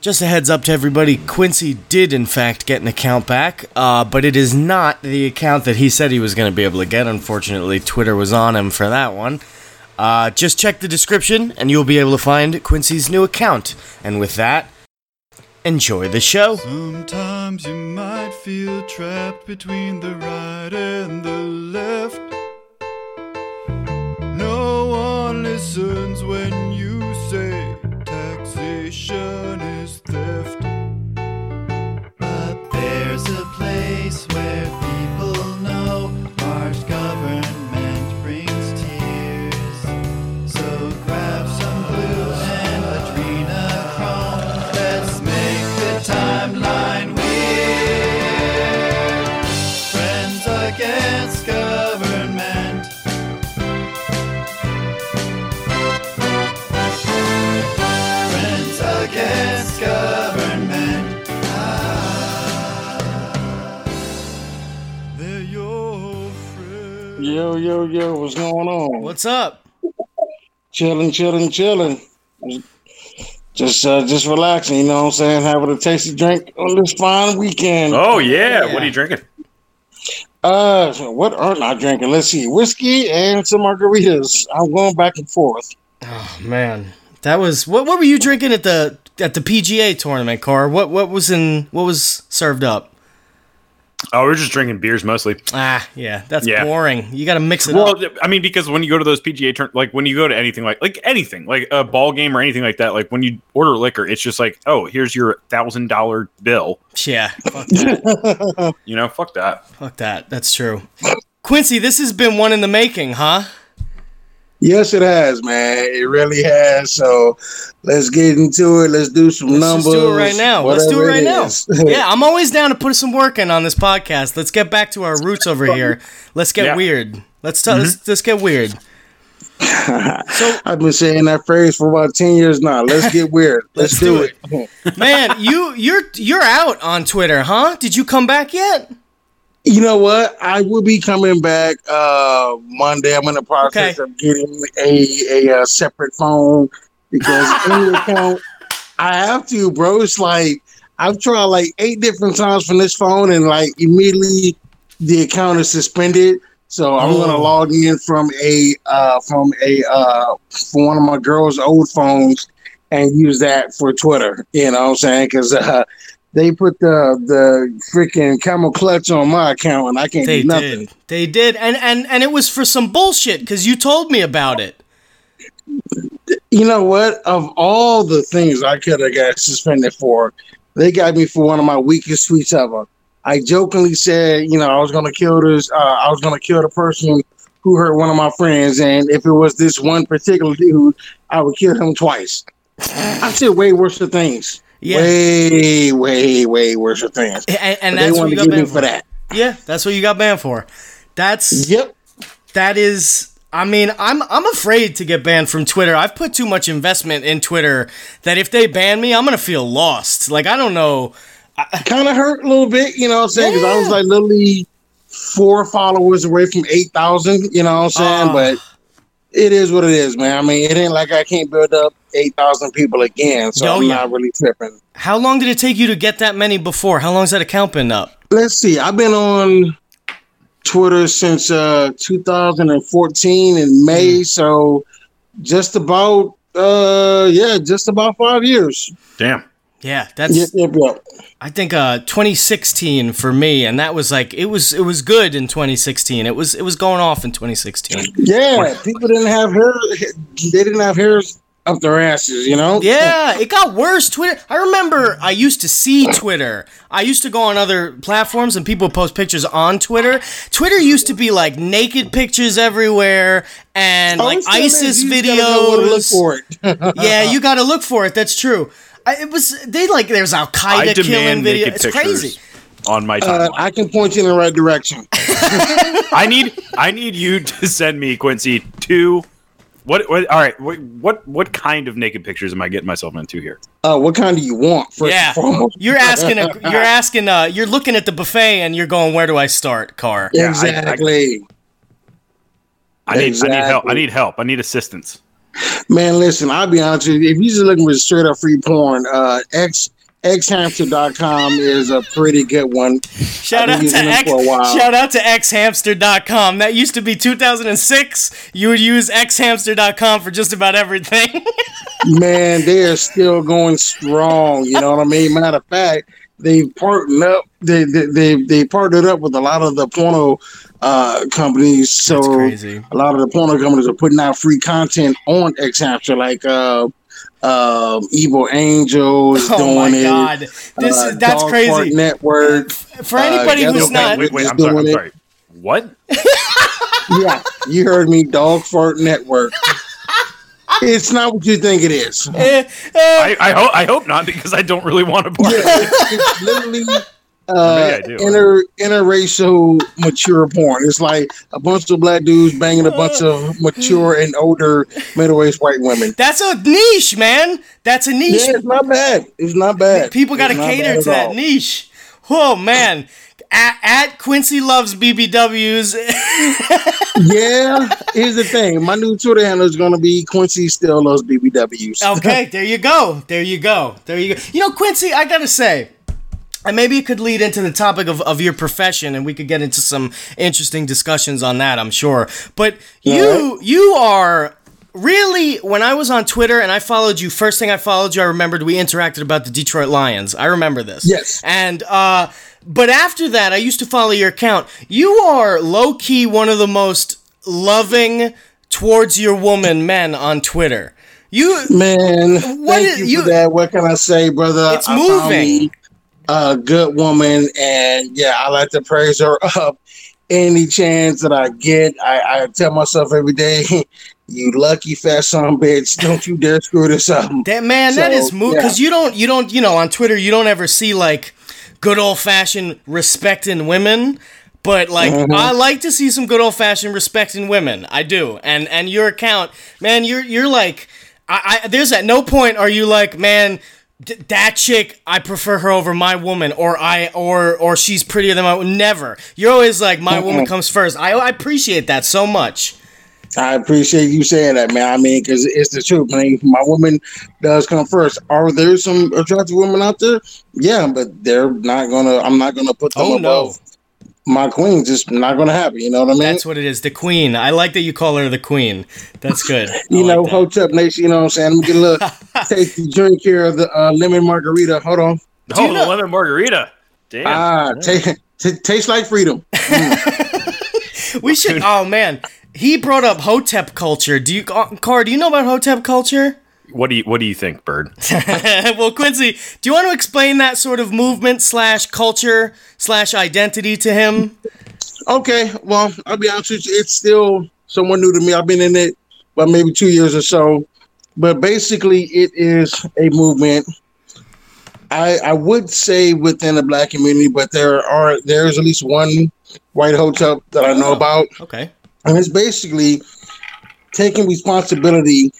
Just a heads up to everybody Quincy did, in fact, get an account back, uh, but it is not the account that he said he was going to be able to get. Unfortunately, Twitter was on him for that one. Uh, just check the description and you'll be able to find Quincy's new account. And with that, enjoy the show. Sometimes you might feel trapped between the right and the left. No one listens when you say taxation place Yo, yo, yo, what's going on? What's up? Chilling, chilling, chilling. Just uh just relaxing, you know what I'm saying? Having a tasty drink on this fine weekend. Oh yeah. Yeah. What are you drinking? Uh what aren't I drinking? Let's see. Whiskey and some margaritas. I'm going back and forth. Oh man, that was what? What were you drinking at the at the PGA tournament, Car? What what was in what was served up? Oh, we're just drinking beers mostly. Ah, yeah, that's Yeah. boring. You got to mix it Well, up. I mean, because when you go to those PGA turn, like when you go to anything like like anything like a ball game or anything like that, like when you order liquor, it's just like, oh, here's your thousand dollar bill. Yeah, fuck that. You know, fuck that. fuck that. That's true. Quincy, this has been one in the making, huh? Yes, it has, man. It really has. So let's get into it. Let's do some Let's numbers. just do it right now. Let's do it whatever right now. yeah, I'm always down to put some work in on this podcast. Let's get back to our roots over here. Let's get Yeah. weird. Let's t- let's, mm-hmm. let's get weird. So I've been saying that phrase for about 10 years now. Let's get weird. Let's, Let's do, do it. Man, you you're you're out on Twitter, huh? Did you come back yet? You know what? I will be coming back uh Monday. I'm in the process Okay. of getting a, a, uh separate phone because any account I have to, bro. It's like I've tried like eight different times from this phone and like immediately the account is suspended. So I'm gonna Oh. log in from a uh from a uh from one of my girl's old phones and use that for Twitter. You know what I'm saying? Because uh they put the the freaking camel clutch on my account and I can't They do nothing. did. They did. And and and it was for some bullshit cuz you told me about it. You know what? Of all the things I could have got suspended for, they got me for one of my weakest tweets ever. I jokingly said, you know, I was gonna kill this. Uh, I was gonna kill the person who hurt one of my friends, and if it was this one particular dude, I would kill him twice. I said way worse of things. Yeah. Way, way, way worse of things. And, and that's what you got banned for that. Yeah, that's what you got banned for. That's Yep. that is I mean, I'm I'm afraid to get banned from Twitter. I've put too much investment in Twitter that if they ban me, I'm to feel lost. Like I don't know. kind of hurt a little bit, you know what I'm saying? Because I was like literally four followers away from 8,000, you know what I'm saying? Ah. but it is what it is, man. I mean, it ain't like I can't build up 8,000 people again, so Oh, I'm yeah. not really tripping. How long did it take you to get that many before? How long's that account been up? Let's see. I've been on Twitter since uh 2014 in. May, so just about uh yeah, just about 5 years. Damn. Yeah, that's Yep, yep, yep. I think uh 2016 for me and that was like it was it was good in 2016. It was it was going off in 2016. Yeah, people didn't have hair they didn't have hairs up their asses, you know? Yeah, it got worse. Twitter. I remember I used to see Twitter. I used to go on other platforms and people would post pictures on Twitter. Twitter used to be like naked pictures everywhere and Oh, like ISIS is. You just gotta know where to look videos. for it. yeah, you got to look for it. That's true. I, it was they like there's Al Qaeda killing demand video. It's pictures crazy. on my Uh. I can point you in the right direction. I need I need you to send me Quincy two. What, what all right? What, what what kind of naked pictures am I getting myself into here? Uh, what kind do you want? First Yeah, and foremost? you're asking. A, you're asking. Uh, you're looking at the buffet and you're going, "Where do I start?" Car. Yeah, I- I- exactly. I need I need help. I need help. I need assistance. Man, listen, I'll be honest with you. If you're just looking for straight up free porn, uh, X xhamster.com is a pretty good one. Shout out to X, for a while. shout out to xhamster.com. That used to be 2006. You would use xhamster.com for just about everything. Man, they are still going strong. You know what I mean? Matter of fact, they partnered up. They they they, they partnered up with a lot of the porno uh, companies. So That's crazy. a lot of the porno companies are putting out free content on xhamster, like uh, uh, Evil Angel is oh doing my it. god. This Uh, is that's Dog Fart crazy. Network. For anybody uh, who's Ghetto not wait, wait, I'm sorry. I'm doing it. sorry. What? yeah, you heard me. Dog Fart Network. it's not what you think it is. Eh, eh, I, I hope I hope not because I don't really want to part. Yeah, it's literally uh, Maybe I do. inter interracial mature porn. It's like a bunch of black dudes banging a bunch of mature and older middle aged white women. that's a niche, man. That's a niche. Yeah, it's not bad. It's not bad. People got to cater to that all. niche. Oh man. At, at Quincy loves BBWs. Yeah, here's the thing. My new Twitter handle is going to be Quincy still loves BBWs. okay, there you go. There you go. There you go. You know, Quincy, I gotta say, and maybe it could lead into the topic of, of your profession, and we could get into some interesting discussions on that. I'm sure. But you you are really when I was on Twitter and I followed you. First thing I followed you, I remembered we interacted about the Detroit Lions. I remember this. Yes. And uh, but after that, I used to follow your account. You are low key one of the most loving towards your woman men on Twitter. You Man, What thank is- you, you- for that. What can I say, brother? It's I moving. A good woman, and yeah, I like to praise her up any chance that I get. I, I tell myself every day, "You lucky fat son bitch! Don't you dare screw this up." That man, that So, is move yeah. because you don't you don't you know on Twitter you don't ever see like good old fashioned respecting women, but like Mm-hmm. I like to see some good old fashioned respecting women. I do, and and your account, man, you're you're like I, I there's at no point are you like man. D- that chick, I prefer her over my woman, or I, or or she's prettier than my. Never. You're always like my woman comes first. I, I appreciate that so much. I appreciate you saying that, man. I mean, because it's the truth. I mean, my woman does come first. Are there some attractive women out there? Yeah, but they're not gonna. I'm not gonna put them Oh, no. above my queen. Just not gonna happen. You know what I mean? That's what it is. The queen. I like that you call her the queen. That's good. I You like know, that. Hotep Nation, you know what I'm saying? Let me get a little the drink here of the uh, lemon margarita. Hold on. Oh, the lemon margarita. Damn. Ah, ta- t- tastes like freedom. we should. Oh man, he brought up Hotep culture. Do you, uh, Car? Do you know about Hotep culture? what do you What do you think, Bird? well, Quincy, do you want to explain that sort of movement slash culture slash identity to him? Okay, well, I'll be honest with you, it's still somewhat new to me. I've been in it about maybe two years or so. But basically, it is a movement. I I would say within the black community, but there are there is at least one white Hotep that I know Oh. about. Okay. And it's basically taking responsibility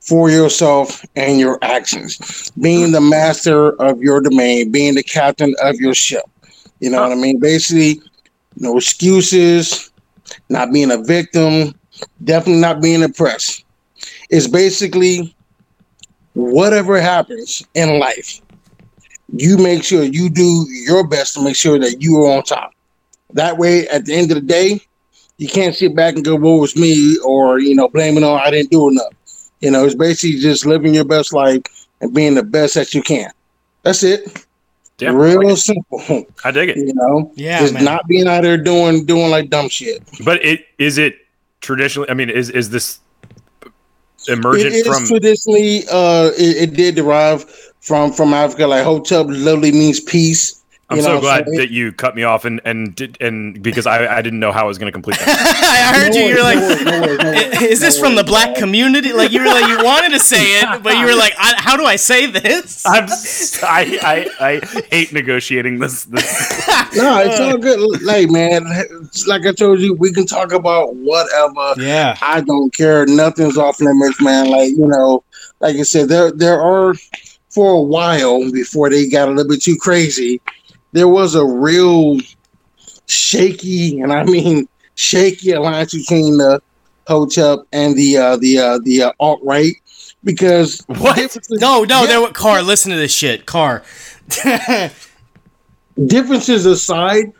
for yourself and your actions, being the master of your domain, being the captain of your ship. You know what I mean? Basically, no excuses, not being a victim, definitely not being oppressed. It's basically whatever happens in life, you make sure you do your best to make sure that you are on top. That way, at the end of the day, you can't sit back and go, "What was me?" or you know, blaming on I didn't do enough. You know, it's basically just living your best life and being the best that you can. That's it. Damn, Real I it. simple. I dig it. You know, Yeah, just man. not being out there doing doing like dumb shit. But it is it traditionally. I mean, is is this It emergent is from? traditionally uh it, it did derive from from Africa. Like Hotep literally means peace. I'm you know so what glad saying? that you cut me off and and did, and because I I didn't know how I was going to complete that. I heard you. No You're worries, like, no worries, no worries, is this no from the black man. community? Like you were like you wanted to say it, but you were like, I, how do I say this? I'm s- I, I I hate negotiating this this. No, it's all good. Like man, like I told you, we can talk about whatever. Yeah. I don't care. Nothing's off limits, man. Like you know, like I said, there there are for a while before they got a little bit too crazy. There was a real shaky, and I mean shaky alliance between the Hotep and the uh, the uh, the uh, alt right because What? No, no, Yeah. there were car. Listen to this shit, car. differences aside,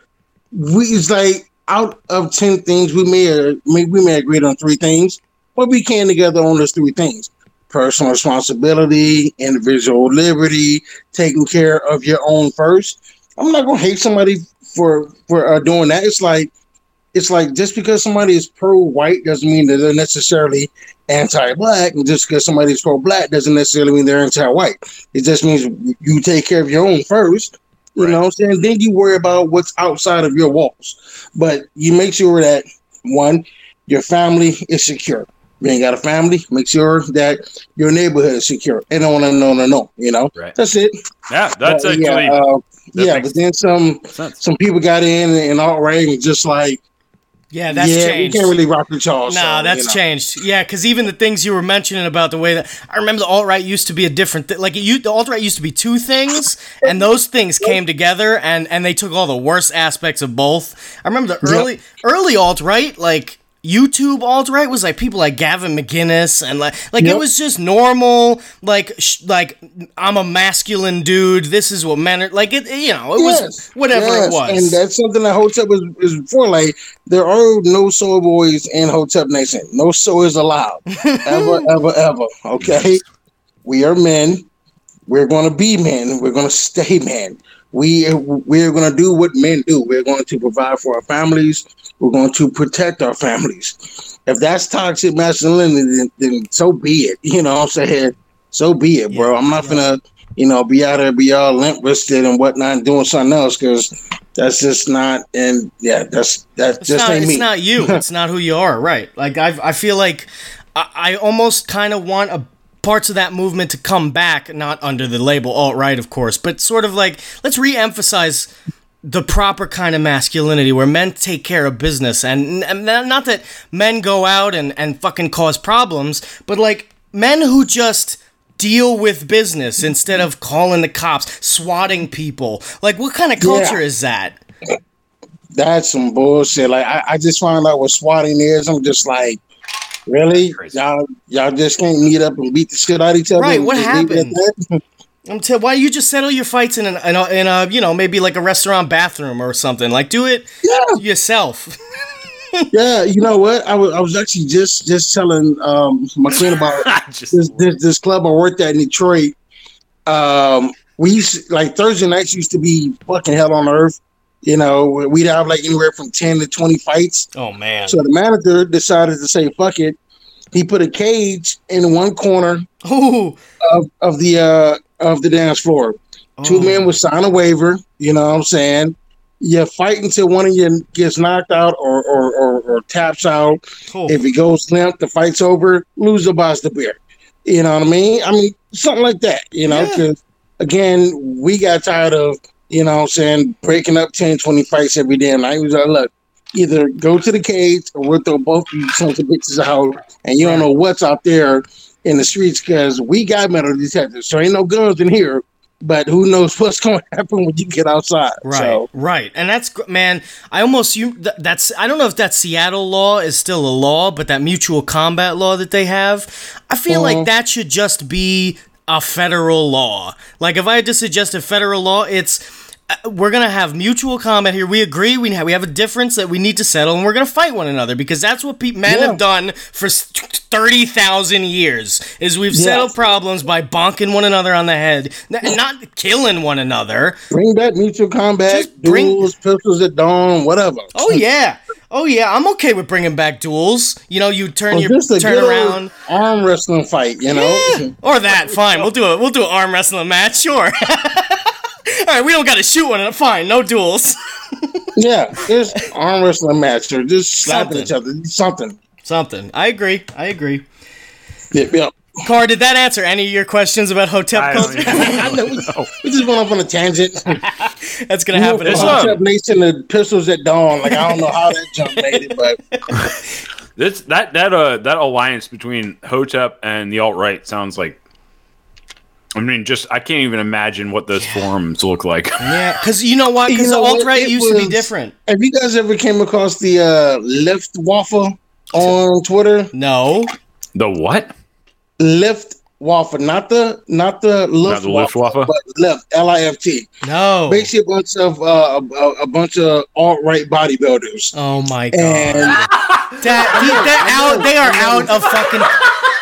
we it's like out of ten things we may uh, may we may agree on three things, but we came together on those three things: personal responsibility, individual liberty, taking care of your own first. I'm not gonna hate somebody for for uh, doing that. It's like it's like just because somebody is pro-white doesn't mean that they're necessarily anti-black, and just because somebody is pro-black doesn't necessarily mean they're anti-white. It just means you take care of your own first. You Right. know what I'm saying? Then you worry about what's outside of your walls. But you make sure that one, your family is secure. You ain't got a family, make sure that your neighborhood is secure. And on and on and on, you know? Right. That's it. Yeah, that's But, actually yeah, uh, that yeah but then some sense. some people got in and all right and just like Yeah, that's yeah, changed. we can't really rock with y'all. Nah, so, that's you know. changed. Yeah, because even the things you were mentioning about the way that I remember the alt right used to be a different thing. Like it, u- the alt right used to be two things, and those things came together, and and they took all the worst aspects of both. I remember the early early alt right, like. YouTube alt right was like people like Gavin McInnes and like like it was just normal like sh- like I'm a masculine dude this is what men are like it you know it was whatever yes, it was And that's something that Hotep is, is for. Like, there are no soy boys in Hotep Nation. No soy is allowed. ever, ever, ever. Okay? We are men. We're going to be men. We're going to stay men. We, we're going to do what men do. We're going to provide for our families. We're going to protect our families. If that's toxic masculinity, then, then so be it. You know what I'm saying? So be it, bro. I'm not gonna, you know, be out there, be all limp wristed and whatnot, and doing something else because that's just not. And yeah, that's that It's just not. ain't It's not you. it's not who you are. Right. Like I. I feel like I, I almost kind of want a parts of that movement to come back, not under the label alt right, of course, but sort of like let's re-emphasize the proper kind of masculinity where men take care of business and, and not that men go out and, and fucking cause problems but like men who just deal with business instead of calling the cops swatting people like what kind of culture Yeah. is that That's some bullshit. Like I, I just found out what swatting is. I'm just like, really, y'all, y'all just can't meet up and beat the shit out of each other. Right, what just leave it at happened? that? I'm tell why you just settle your fights in, an, in, a, in a you know maybe like a restaurant bathroom or something like do it Yeah. yourself yeah, you know what? I was I was actually just just telling um my friend about this, this this club I worked at in Detroit. Um, we used to- like Thursday nights used to be fucking hell on earth. You know, we'd have like anywhere from ten to twenty fights. oh man So the manager decided to say fuck it. He put a cage in one corner Ooh. of, of the uh of the dance floor. two men oh. would sign a waiver. You know what I'm saying? You fight until one of you gets knocked out or or, or, or taps out. Oh. If he goes limp, the fight's over. Loser buys the beer. You know what I mean? I mean something like that. You know, Yeah. because again, we got tired of you know what I'm saying breaking up 10, 20 fights every day. And I was like, look, either go to the cage or we'll throw both of you sons of bitches out, and you don't know what's out there in the streets because we got metal detectors, so ain't no guns in here. But who knows what's going to happen when you get outside? Right, So, right, and that's man. I almost you. That's I don't know if that Seattle law is still a law, but that mutual combat law that they have, I feel like Mhm. that should just be a federal law. Like if I had to suggest a federal law, it's Uh, we're gonna have mutual combat here. We agree. We have we have a difference that we need to settle, and we're gonna fight one another because that's what pe- men Yeah. have done for thirty thousand years. Is we've Yeah. settled problems by bonking one another on the head, not killing one another. bring back mutual combat, Just bring- duels, pistols at dawn, whatever. Oh yeah. Oh yeah, I'm okay with bringing back duels. You know, you turn Well, your just a turn good around. arm wrestling fight, you know. Yeah. Or that, fine. We'll do it. We'll do an arm wrestling match, sure. All right, we don't got to shoot one. Fine, no duels. Yeah, just arm wrestling match or just slapping Something. each other, something. Something. I agree. I agree. Yep, yep. Car, did that answer any of your questions about Hotep I don't culture? even I know we, know. we just went off on a tangent. That's gonna happen. It's as It's Hotep Nation, the pistols at dawn. Like I don't know how that jump made it, but This that that uh that alliance between Hotep and the alt right sounds like. I mean, just I can't even imagine what those forums look like. Yeah, because you know what? Because the alt right It used to be different. have you guys ever came across the uh, lift waffle? on Twitter? No. The what? Lift Waffle, not the not the Not waffle, Luftwaffe? but Lift L I F T. No. Basically, a bunch of uh, a, a bunch of alt right bodybuilders. Oh my god. And That, they're out. They are out of fucking.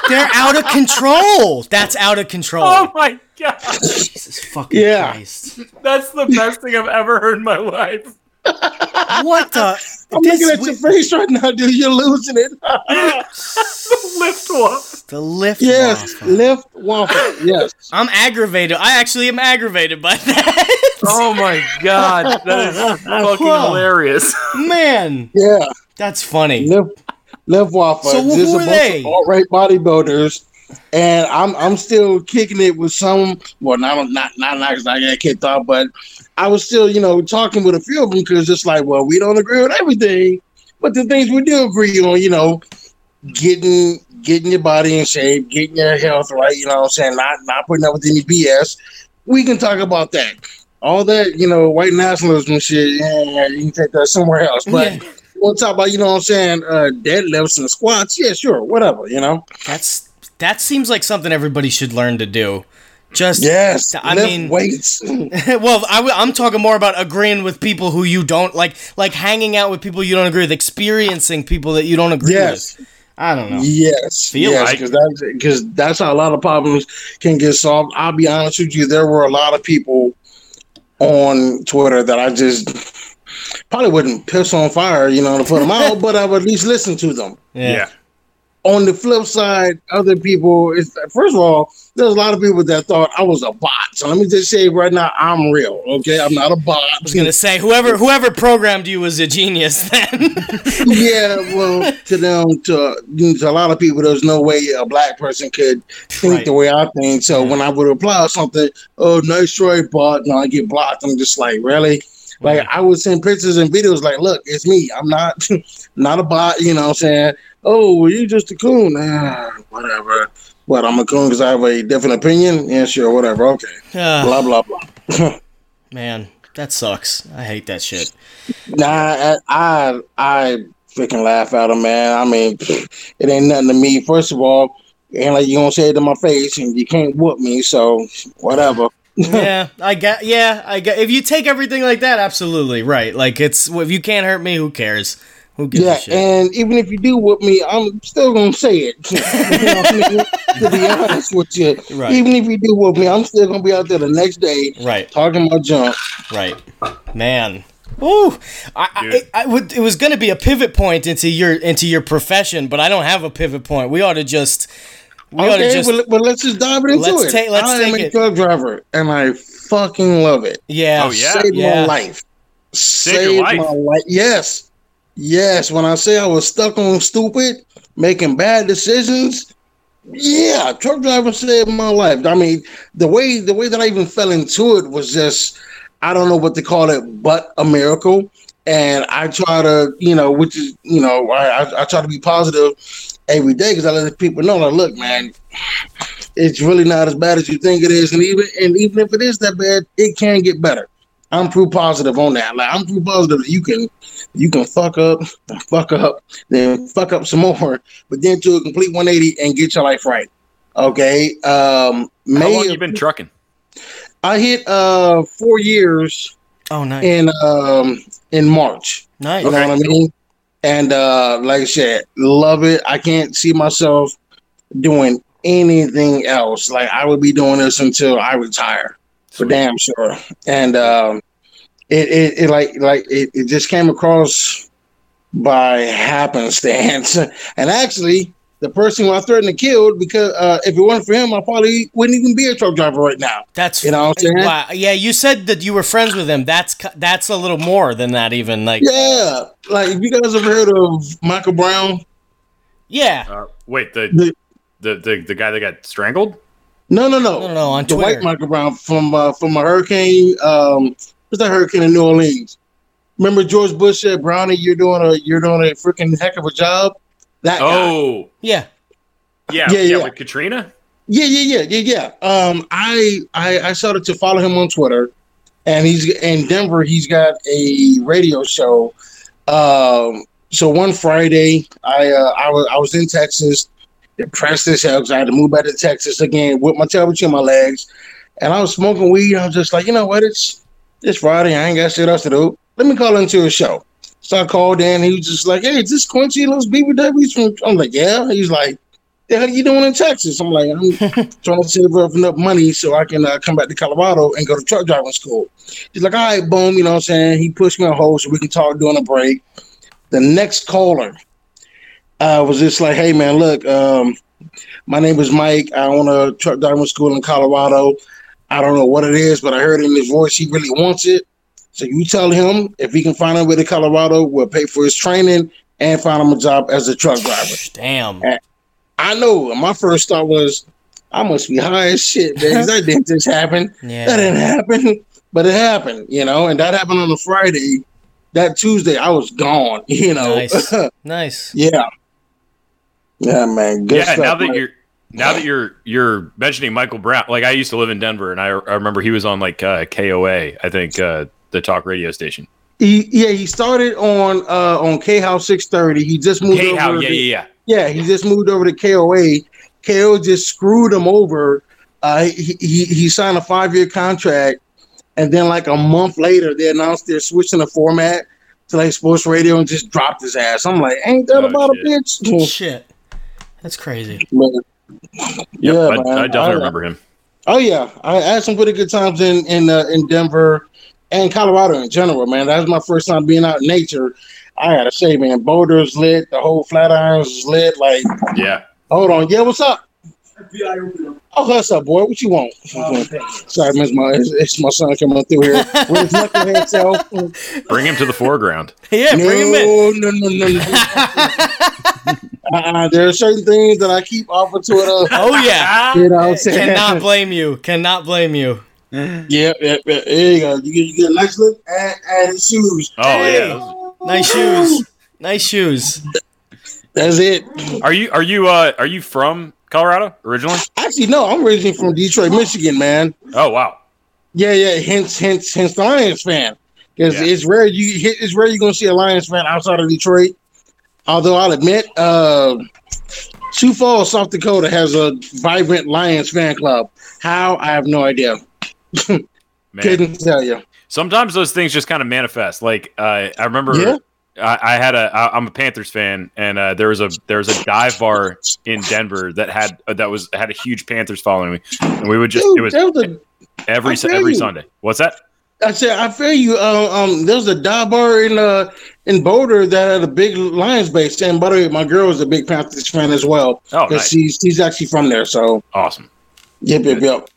They're out of control. That's out of control. Oh my god. Jesus fucking Yeah. Christ. That's the best thing I've ever heard in my life. What the? I'm this looking at your face right now, dude. You're losing it. the Lift one. the lift. yes, waffle. Lift Waffle. Yes. I'm aggravated. I actually am aggravated by that. Oh my god. That is fucking Whoa. hilarious. Man, Yeah. that's funny. Lift Lift Waffle. So who Just a are they? of alt-right bodybuilders. And I'm I'm still kicking it with some well not not not not I got kicked off, but I was still, you know, talking with a few of them because it's like, well, we don't agree with everything. But the things we do agree on, you know, getting getting your body in shape, getting your health right, you know what I'm saying? Not not putting up with any BS. We can talk about that. All that, you know, white nationalism shit, yeah, you can take that somewhere else. But Yeah. We'll talk about, you know what I'm saying, uh deadlifts and squats, yeah, sure, whatever, you know. That's that seems like something everybody should learn to do. Just Yes. I mean- weights. well, I, am talking more about agreeing with people who you don't like, like hanging out with people you don't agree with, experiencing people that you don't agree Yes. with. I don't know. Yes, Feel yes, like- because that's because that's how a lot of problems can get solved. I'll be honest with you, there were a lot of people on Twitter that I just probably wouldn't piss on fire, you know, to put them out, but I would at least listen to them. Yeah. On the flip side, other people, it's, first of all, there's a lot of people that thought I was a bot. So let me just say right now, I'm real. Okay, I'm not a bot. I was gonna say whoever whoever programmed you was a genius. Then yeah, well, to them, to, to a lot of people, there's no way a black person could think Right. the way I think. So when I would reply something, oh, nice try, bot, and I get blocked, I'm just like, really? Like I would send pictures and videos like, look, it's me. I'm not not a bot, you know what I'm saying? Oh, well, you just a coon. Ah, whatever. What, I'm a coon because I have a different opinion? Yeah, sure, whatever. Okay. Ah, Blah, blah, blah. man, that sucks. I hate that shit. Nah, I, I I freaking laugh at him, man. I mean, it ain't nothing to me. First of all, ain't like you gonna say it to my face, and you can't whoop me. So whatever. Yeah, I get. Yeah, I get. If you take everything like that, absolutely right. Like it's if you can't hurt me, who cares? Who gives Yeah, a shit? and even if you do whoop me, I'm still gonna say it. You know I mean? to be honest with you, Right. even if you do whoop me, I'm still gonna be out there the next day right, talking about junk. right, man. Ooh, I, I, it, I would, it was going to be a pivot point into your into your profession, but I don't have a pivot point. We ought to just, we Okay, just, well, well, let's just dive into Let's it. take- let's I am take a it. truck driver, and I fucking love it. yeah, Oh, yeah? saved Yeah. my life. Saved your life? my life. Yes. Yes. When I say I was stuck on stupid, making bad decisions, yeah, truck driver saved my life. I mean, the way the way that I even fell into it was just I don't know what to call it, but a miracle. And I try to, you know, which is, you know, I, I, I try to be positive every day because I let people know, like, look, man, it's really not as bad as you think it is, and even and even if it is that bad, it can get better. I'm proof positive on that. Like I'm proof positive that you can you can fuck up, fuck up, then fuck up some more, but then do a complete 180 and get your life right. Okay. Um How May long of- you been trucking? I hit uh four years Oh, nice, in um in March. nice. You know what I mean? And uh like I said, love it. I can't see myself doing anything else. Like I would be doing this until I retire. For damn sure. And um it, it, it like like it, it just came across by happenstance. and actually the person who I threatened to kill because uh, if it wasn't for him, I probably wouldn't even be a truck driver right now. That's You know what I'm saying? Wow. Yeah, you said that you were friends with him. That's that's a little more than that, even. Like, Yeah, like if you guys ever heard of Michael Brown? yeah. Uh, wait, the, The- the the the guy that got strangled? No, no, no, No, no, on the Twitter. white Michael Brown from uh, from a hurricane. Um, what's that hurricane in New Orleans? Remember George Bush said, "Brownie, you're doing a you're doing a freaking heck of a job." That guy. Oh, Yeah. yeah, Yeah, yeah, yeah. with Katrina. Yeah, yeah, yeah, yeah, yeah. Um, I, I I started to follow him on Twitter, and he's in Denver. He's got a radio show, um, so one Friday, I uh, I was I was in Texas, depressed as hell because I had to move back to Texas again with my tail between my legs, and I was smoking weed. I was just like, you know what? It's it's Friday. I ain't got shit else to do. Let me call into a show. So I called in. He was just like, "Hey, is this Quincy Los BBWs from?" I'm like, "Yeah." He's like, "The hell you doing in Texas?" I'm like, "I'm trying to save up enough money so I can uh, come back to Colorado and go to truck driving school." He's like, "All right, boom." You know what I'm saying? He pushed me on hold so we can talk during a break. The next caller uh, was just like, "Hey, man, look, um, my name is Mike. I own a truck driving school in Colorado. I don't know what it is, but I heard in his voice he really wants it." So you tell him if he can find a way to Colorado, we'll pay for his training and find him a job as a truck driver. Damn. I know. My first thought was, I must be high as shit, man. that didn't just happen. Yeah. That didn't happen, but it happened, you know. And that happened on a Friday. That Tuesday, I was gone, you know. Nice. Nice. yeah, yeah, man. Good yeah, stuff, now that man. you're now that you're you're mentioning Michael Brown, like I used to live in Denver, and I, I remember he was on like uh, KOA, I think uh, the talk radio station. He, yeah, he started on uh on KHOW six thirty. He just moved K over. how? to- Yeah, yeah, yeah. Yeah, he just moved over to KOA. KO just screwed him over. Uh, he, he he signed a five year contract, and then like a month later, they announced they're switching the format to like sports radio and just dropped his ass. I'm like, ain't that Oh, about shit. a bitch? Shit. That's crazy. But, Yep, yeah, I, man. I definitely I- remember him. Oh yeah, I had some pretty good times in in uh, in Denver and Colorado in general, man. That was my first time being out in nature. I gotta say, man, Boulder's lit, the whole Flatirons is lit. Like, Yeah, hold on, yeah, what's up? Oh, what's up, boy? What you want? Sorry, miss my it's, it's my son coming through here with his knucklehead self. bring him to the foreground. Yeah, no, bring him in. no, no, no, no. uh, there are certain things that I keep off of Twitter. Oh yeah. You know what I'm saying? Cannot blame you. Cannot blame you. Yeah, yeah, yeah. There you go. You get, you get a nice look at, at his shoes. Oh Hey. yeah. Nice shoes. Nice shoes. That's it. Are you are you uh are you from Colorado originally? Actually, no, I'm originally from Detroit, Michigan, man. Oh wow. Yeah, yeah. Hence, hence, hence the Lions fan. Because Yeah. it's rare you it's rare you're gonna see a Lions fan outside of Detroit. Although I'll admit, uh, Sioux Falls, South Dakota has a vibrant Lions fan club. How I have no idea. Couldn't tell you. Sometimes those things just kind of manifest. Like uh, I remember Yeah. I, I had a I, I'm a Panthers fan, and uh, there was a there was a dive bar in Denver that had uh, that was had a huge Panthers following me, and we would just Dude, it was was a every I Su- feel every you. Sunday. What's that? I said, I feel you. Uh, um, there was a dive bar in uh in Boulder that had a big Lions base. And by the way, my girl is a big Panthers fan as well. Oh, nice. she's she's actually from there. So Awesome. yep, yep, yep.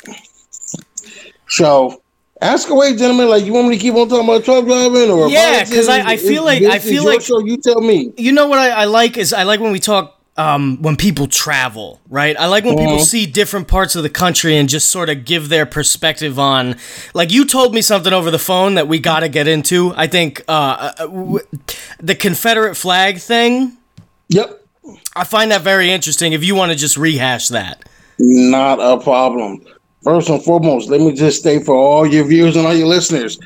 So ask away, gentlemen. Like you want me to keep on talking about truck driving or Yeah, 'cause I- I feel like- I feel like- show. You tell me. You know what I, I like is I like when we talk um, when people travel, right? I like when people Mhm. see different parts of the country and just sort of give their perspective on. Like you told me something over the phone that we got to get into. I think uh, uh, w- the Confederate flag thing. Yep. I find that very interesting. If you want to just rehash that, Not a problem. First and foremost, let me just state for all your viewers and all your listeners.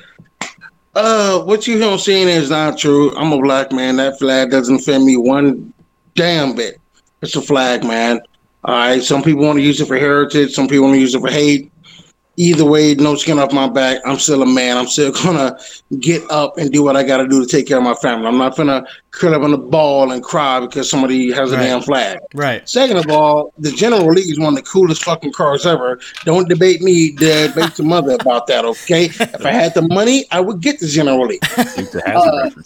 Uh, what you hear saying is not true. I'm a black man. That flag doesn't offend me one damn bit. It's a flag, man. All right. Some people want to use it for heritage. Some people want to use it for hate. Either way, no skin off my back. I'm still a man. I'm still gonna get up and do what I got to do to take care of my family. I'm not gonna curl up on the ball and cry because somebody has a Right. damn flag. right? Second of all, the General Lee is one of the coolest fucking cars ever. Don't debate me, debate your mother about that, okay? If I had the money, I would get the General Lee. Dukes of Hazzard Uh.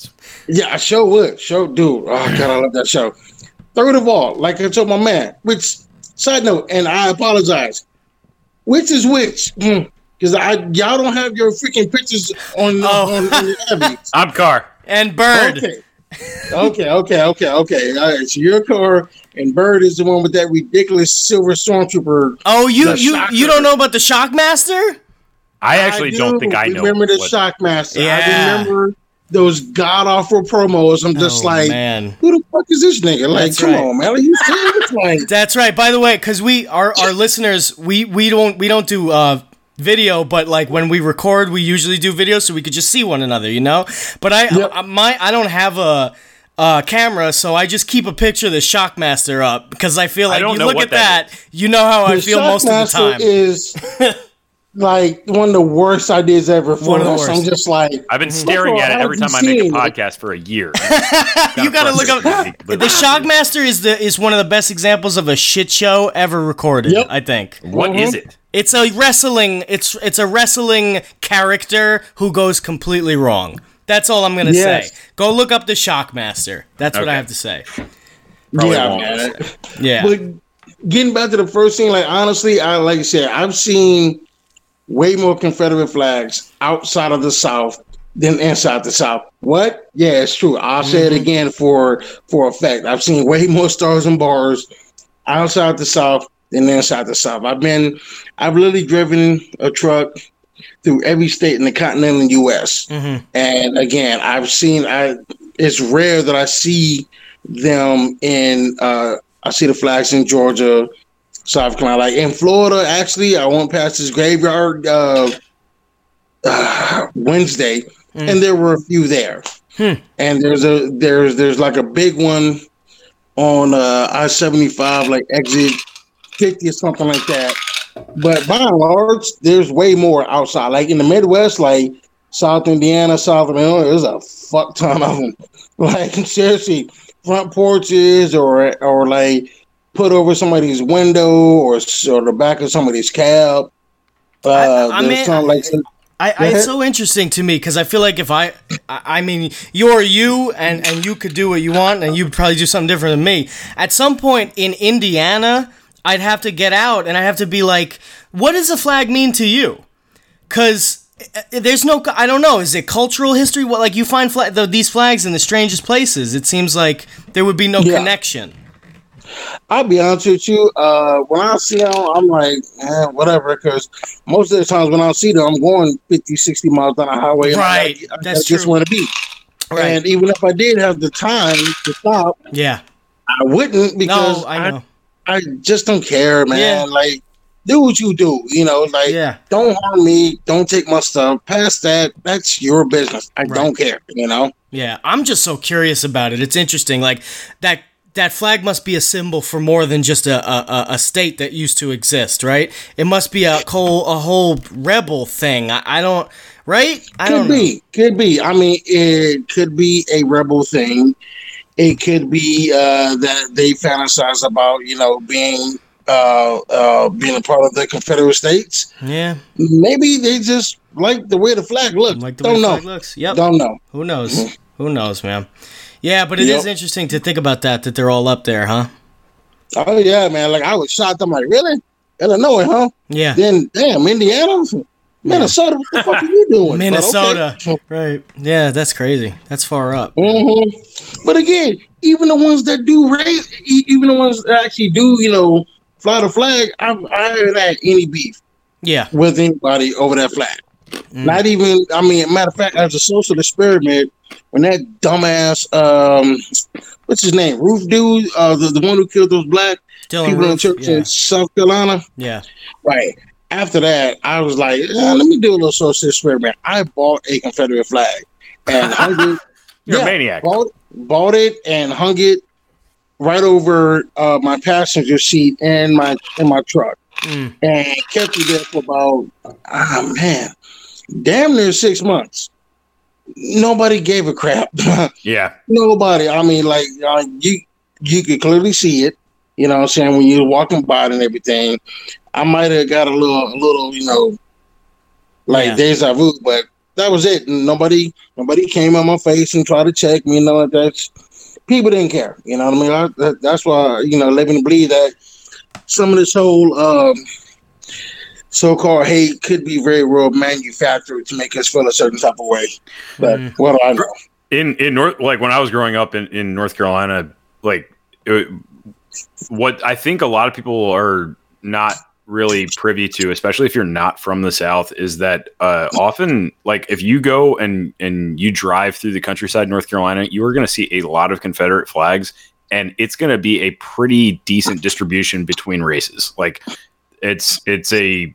Yeah, I sure would. Sure, dude. Oh god, I love that show. Third of all, like I told my man, which side note, and I apologize. Which is which? Mm. Because I y'all don't have your freaking pictures on Oh. on, on your Evie. I'm Car. And Bird. Okay. Okay, okay, okay, okay. All right. So your car and Bird is the one with that ridiculous silver stormtrooper. Oh, you you Shocker. you don't know about the Shockmaster? I actually I don't think I know. Remember the what- Shockmaster? Yeah. I remember those god awful promos. I'm just Oh, like, man. who the fuck is this nigga? Like, That's come right. on, man. Are you serious? Like, That's right. By the way, because we our our listeners, we we don't we don't do uh video, but like when we record, we usually do video so we could just see one another, you know. But I, Yep. I my I don't have a uh, camera, so I just keep a picture of the Shockmaster up because I feel I like don't you know look at that that, you know how I feel most of the time. Is like one of the worst ideas ever for One of us. I'm just like I've been staring at it every time I make a seen it? podcast for a year. you gotta look up the Shockmaster is the is one of the best examples of a shit show ever recorded. Yep. I think What is mm-hmm. it? it's a wrestling. It's it's a wrestling character who goes completely wrong. That's all I'm gonna Yes. say. Go look up the Shockmaster. That's what I have to say. Probably yeah, Yeah. But getting back to the first thing, like honestly, I like I said, I've seen way more Confederate flags outside of the South than inside the South. What? Yeah, it's true. I'll say Mm-hmm. it again for for a fact. I've seen way more stars and bars outside the South than inside the South. I've been, I've literally driven a truck through every state in the continental U.S. Mhm. And again, I've seen. I it's rare that I see them in. uh I see the flags in Georgia, South Carolina, like in Florida. Actually, I went past this graveyard uh, uh, Wednesday, and there were a few there. Hmm. And there's a there's there's like a big one on uh, I seventy five, like exit fifty or something like that. But by and large, there's way more outside. Like in the Midwest, like South Indiana, South Illinois, there's a fuck ton of them. Like seriously, front porches or or like put over somebody's window or, or the back of somebody's cab. Uh, I- I there's mean, some like I, I, it's so interesting to me because I feel like if I, I, mean, you're you and and you could do what you want and you'd probably do something different than me. At some point in Indiana, I'd have to get out and I have to be like, what does a flag mean to you? Because there's no, I don't know, is it cultural history? What like you find flag, the, these flags in the strangest places? It seems like there would be no Yeah. connection. I'll be honest with you. Uh, when I see them, I'm like, eh, whatever. Because most of the times when I see them, I'm going 50, 60 miles down the highway. and I Right, gotta- I that's just want to be. Right. And even if I did have the time to stop, Yeah. I wouldn't because No, I know. I just don't care, man. Yeah. Like, do what you do. You know, like, Yeah. don't harm me. Don't take my stuff. Past that, that's your business. I don't care. You know. Yeah, I'm just so curious about it. It's interesting. Like that that flag must be a symbol for more than just a a, a- state that used to exist, right? It must be a whole a whole rebel thing. I, I don't right? I Could don't know. be, could be. I mean, it could be a rebel thing. It could be uh, that they fantasize about, you know, being uh, uh, being a part of the Confederate States. Yeah, Maybe they just like the way the flag looked. like the way Don't the know. flag looks. Yep. Don't know. Who knows? Who knows, man? Yeah, but it is Yep. interesting to think about that that they're all up there, huh? Oh yeah, man. Like I was shocked. I'm like, really? Illinois, huh? Yeah. Then damn, Indiana, Minnesota. What the fuck are you doing? But okay. Minnesota. Right. Yeah, that's crazy. That's far up. hmm But again, even the ones that do raise, even the ones that actually do, you know, fly the flag, I'm, I haven't had any beef Yeah. with anybody over that flag. Mm. Not even, I mean, matter of fact, as a social experiment, when that dumbass, um, what's his name, Roof dude, uh, the, the one who killed those black Dylan people in church yeah. in South Carolina, yeah. right? After that, I was like, "Yeah, let me do a little social experiment. I bought a Confederate flag and hung it You're Yeah. a maniac. bought, bought it and hung it right over uh, my passenger seat in my in my truck Mm. and kept it there for about ah man damn near six months. Nobody gave a crap. Yeah. nobody. I mean like uh, you you could clearly see it. You know what i'm saying? When you're walking by and everything i might have got a little a little you know like Yeah. deja vu but that was it. Nobody nobody came on my face and tried to check me you know that's people didn't care. You know what i mean? I, that, that's why you know living and believe that some of this whole um so-called hate could be very well manufactured to make us feel a certain type of way but Mm. what do i know in in north like when i was growing up in, in north carolina like it, what i think a lot of people are not really privy to especially if you're not from the south is that uh, often like if you go and and you drive through the countryside in north carolina you are going to see a lot of confederate flags and it's going to be a pretty decent distribution between races like it's it's a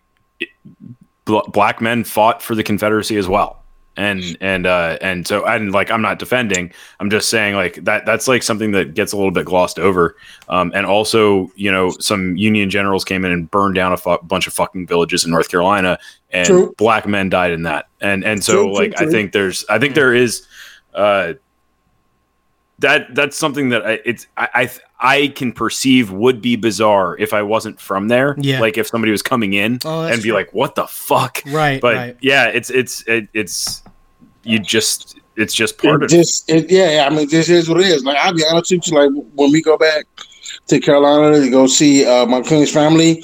bl- black men fought for the confederacy as well. And and uh and so and like i'm not defending. I'm just saying like that that's like something that gets a little bit glossed over. Um and also you know some union generals came in and burned down a fu- bunch of fucking villages in north carolina and True. black men died in that. And and so True, true, like i think there's i think there is uh that that's something that I, it's I, I I can perceive would be bizarre if I wasn't from there. Yeah. like if somebody was coming in Oh, and be true. like, "What the fuck?" Right, But right. yeah, it's it's it, it's you just it's just part It of it. just it, yeah, yeah, I mean, this is what it is. Like I'll be honest with you, like when we go back to Carolina to go see uh, my queen's family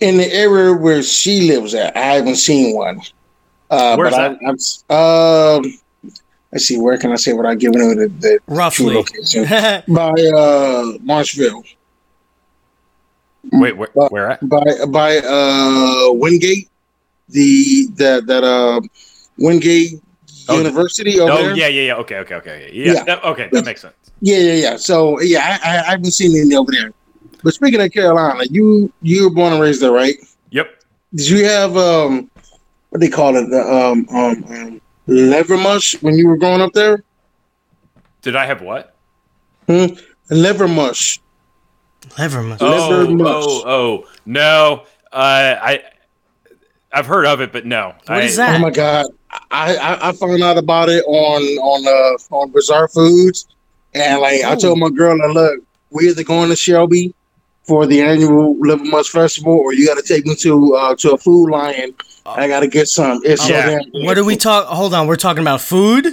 in the area where she lives at, I haven't seen one. Uh, Where's but I, I'm, um, let's see, where can I say without giving away the, the true Roughly. location? by uh, Marshville, Wait, where, But- where at? by by uh, Wingate, the that that uh, Wingate Oh, University over Oh there. yeah, yeah, yeah. Okay, okay, okay, yeah, Yeah. that- okay, that makes sense. Yeah, yeah, yeah. So yeah, I, I, I haven't seen any over there. But speaking of Carolina, you you were born and raised there, right? Yep. Did you have um what they call it the um um, um liver mush when you were growing up there? Did I have what? Liver mush. Liver mush. Oh, Liver mush. oh, oh, no. Uh, I I've heard of it, but no. What I, is that? Oh my god, I, I I found out about it on on uh on Bizarre Foods, and like I told my girl, like, look, we're either going to Shelby for the annual Liver Mush Festival, or you got to take me to uh to a Food Lion. I got to get some. It's Yeah. so damn. What are we talk? Hold on, we're talking about food.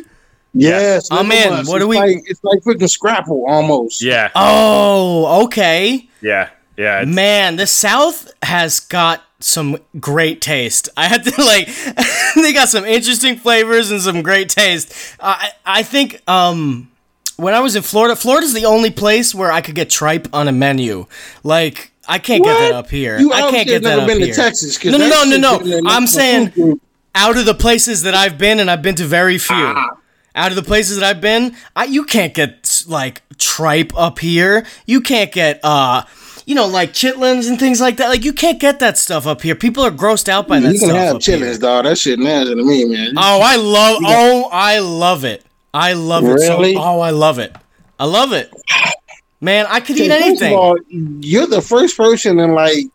Yes, I'm liver in. mush. What do It's we- Like, it's like freaking Scrapple almost. Yeah, Oh, okay. yeah, yeah. it's- Man, the South has got some great taste. I had to like, they got some interesting flavors and some great taste. I I think um when I was in Florida, Florida's the only place where I could get tripe on a menu. Like I can't get that up here. You I can't get that never up been here. to Texas. No, no, no, no, no. I'm saying out of the places that I've been, and I've been to very few. Ah. Out of the places that I've been, I, you can't get like tripe up here. You can't get uh, you know, like chitlins and things like that. Like you can't get that stuff up here. People are grossed out by that You can stuff have up here. chitlins, dog. That shit nasty to me, man. Oh, I love. Oh, I love it. I love it. So, Really? oh, I love it. I love it. Man, I could eat Okay, first of anything. all, you're the first person in like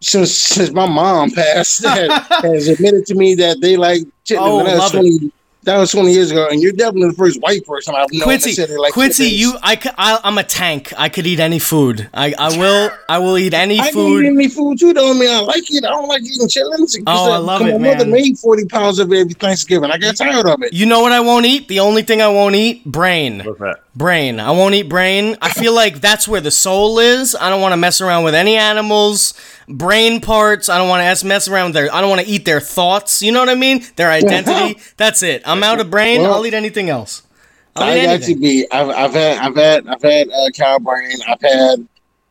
since since my mom passed that has admitted to me that they like chitlins. Oh, love it. 20, that was 20 years ago, and you're definitely the first white person I've known that Quincy, said they like Quincy, chitlins. I, I, am a tank. I could eat any food. I, I will, I will eat any I food. can eat any food too. Don't mean I like it. I don't like eating chitlins. Oh, I uh, love it, My mother made 40 pounds of it every Thanksgiving. I got tired of it. You know what I won't eat? The only thing I won't eat? Brain. What's that? Brain. I won't eat brain. I feel like that's where the soul is. I don't want to mess around with any animals. Brain parts. I don't want to mess around with their. I don't want to eat their thoughts. You know what I mean? Their identity. That's it. I'm out of brain. Well, I'll eat anything else. I'll I eat got to anything. be. I've, I've had. I've had. I've had uh, cow brain. I've had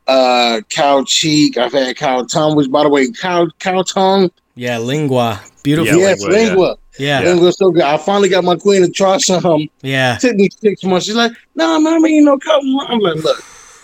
uh, cow cheek. I've had cow tongue. Which, by the way, cow cow tongue. Yeah, lingua. Beautiful. Yeah, Yeah. yes, lingua, yeah. lingua. Yeah. Lingua's so good. I finally got my queen to try some. Yeah. Took me six months. She's like, "No, nah, man, I mean, no cow." I'm like, "Look,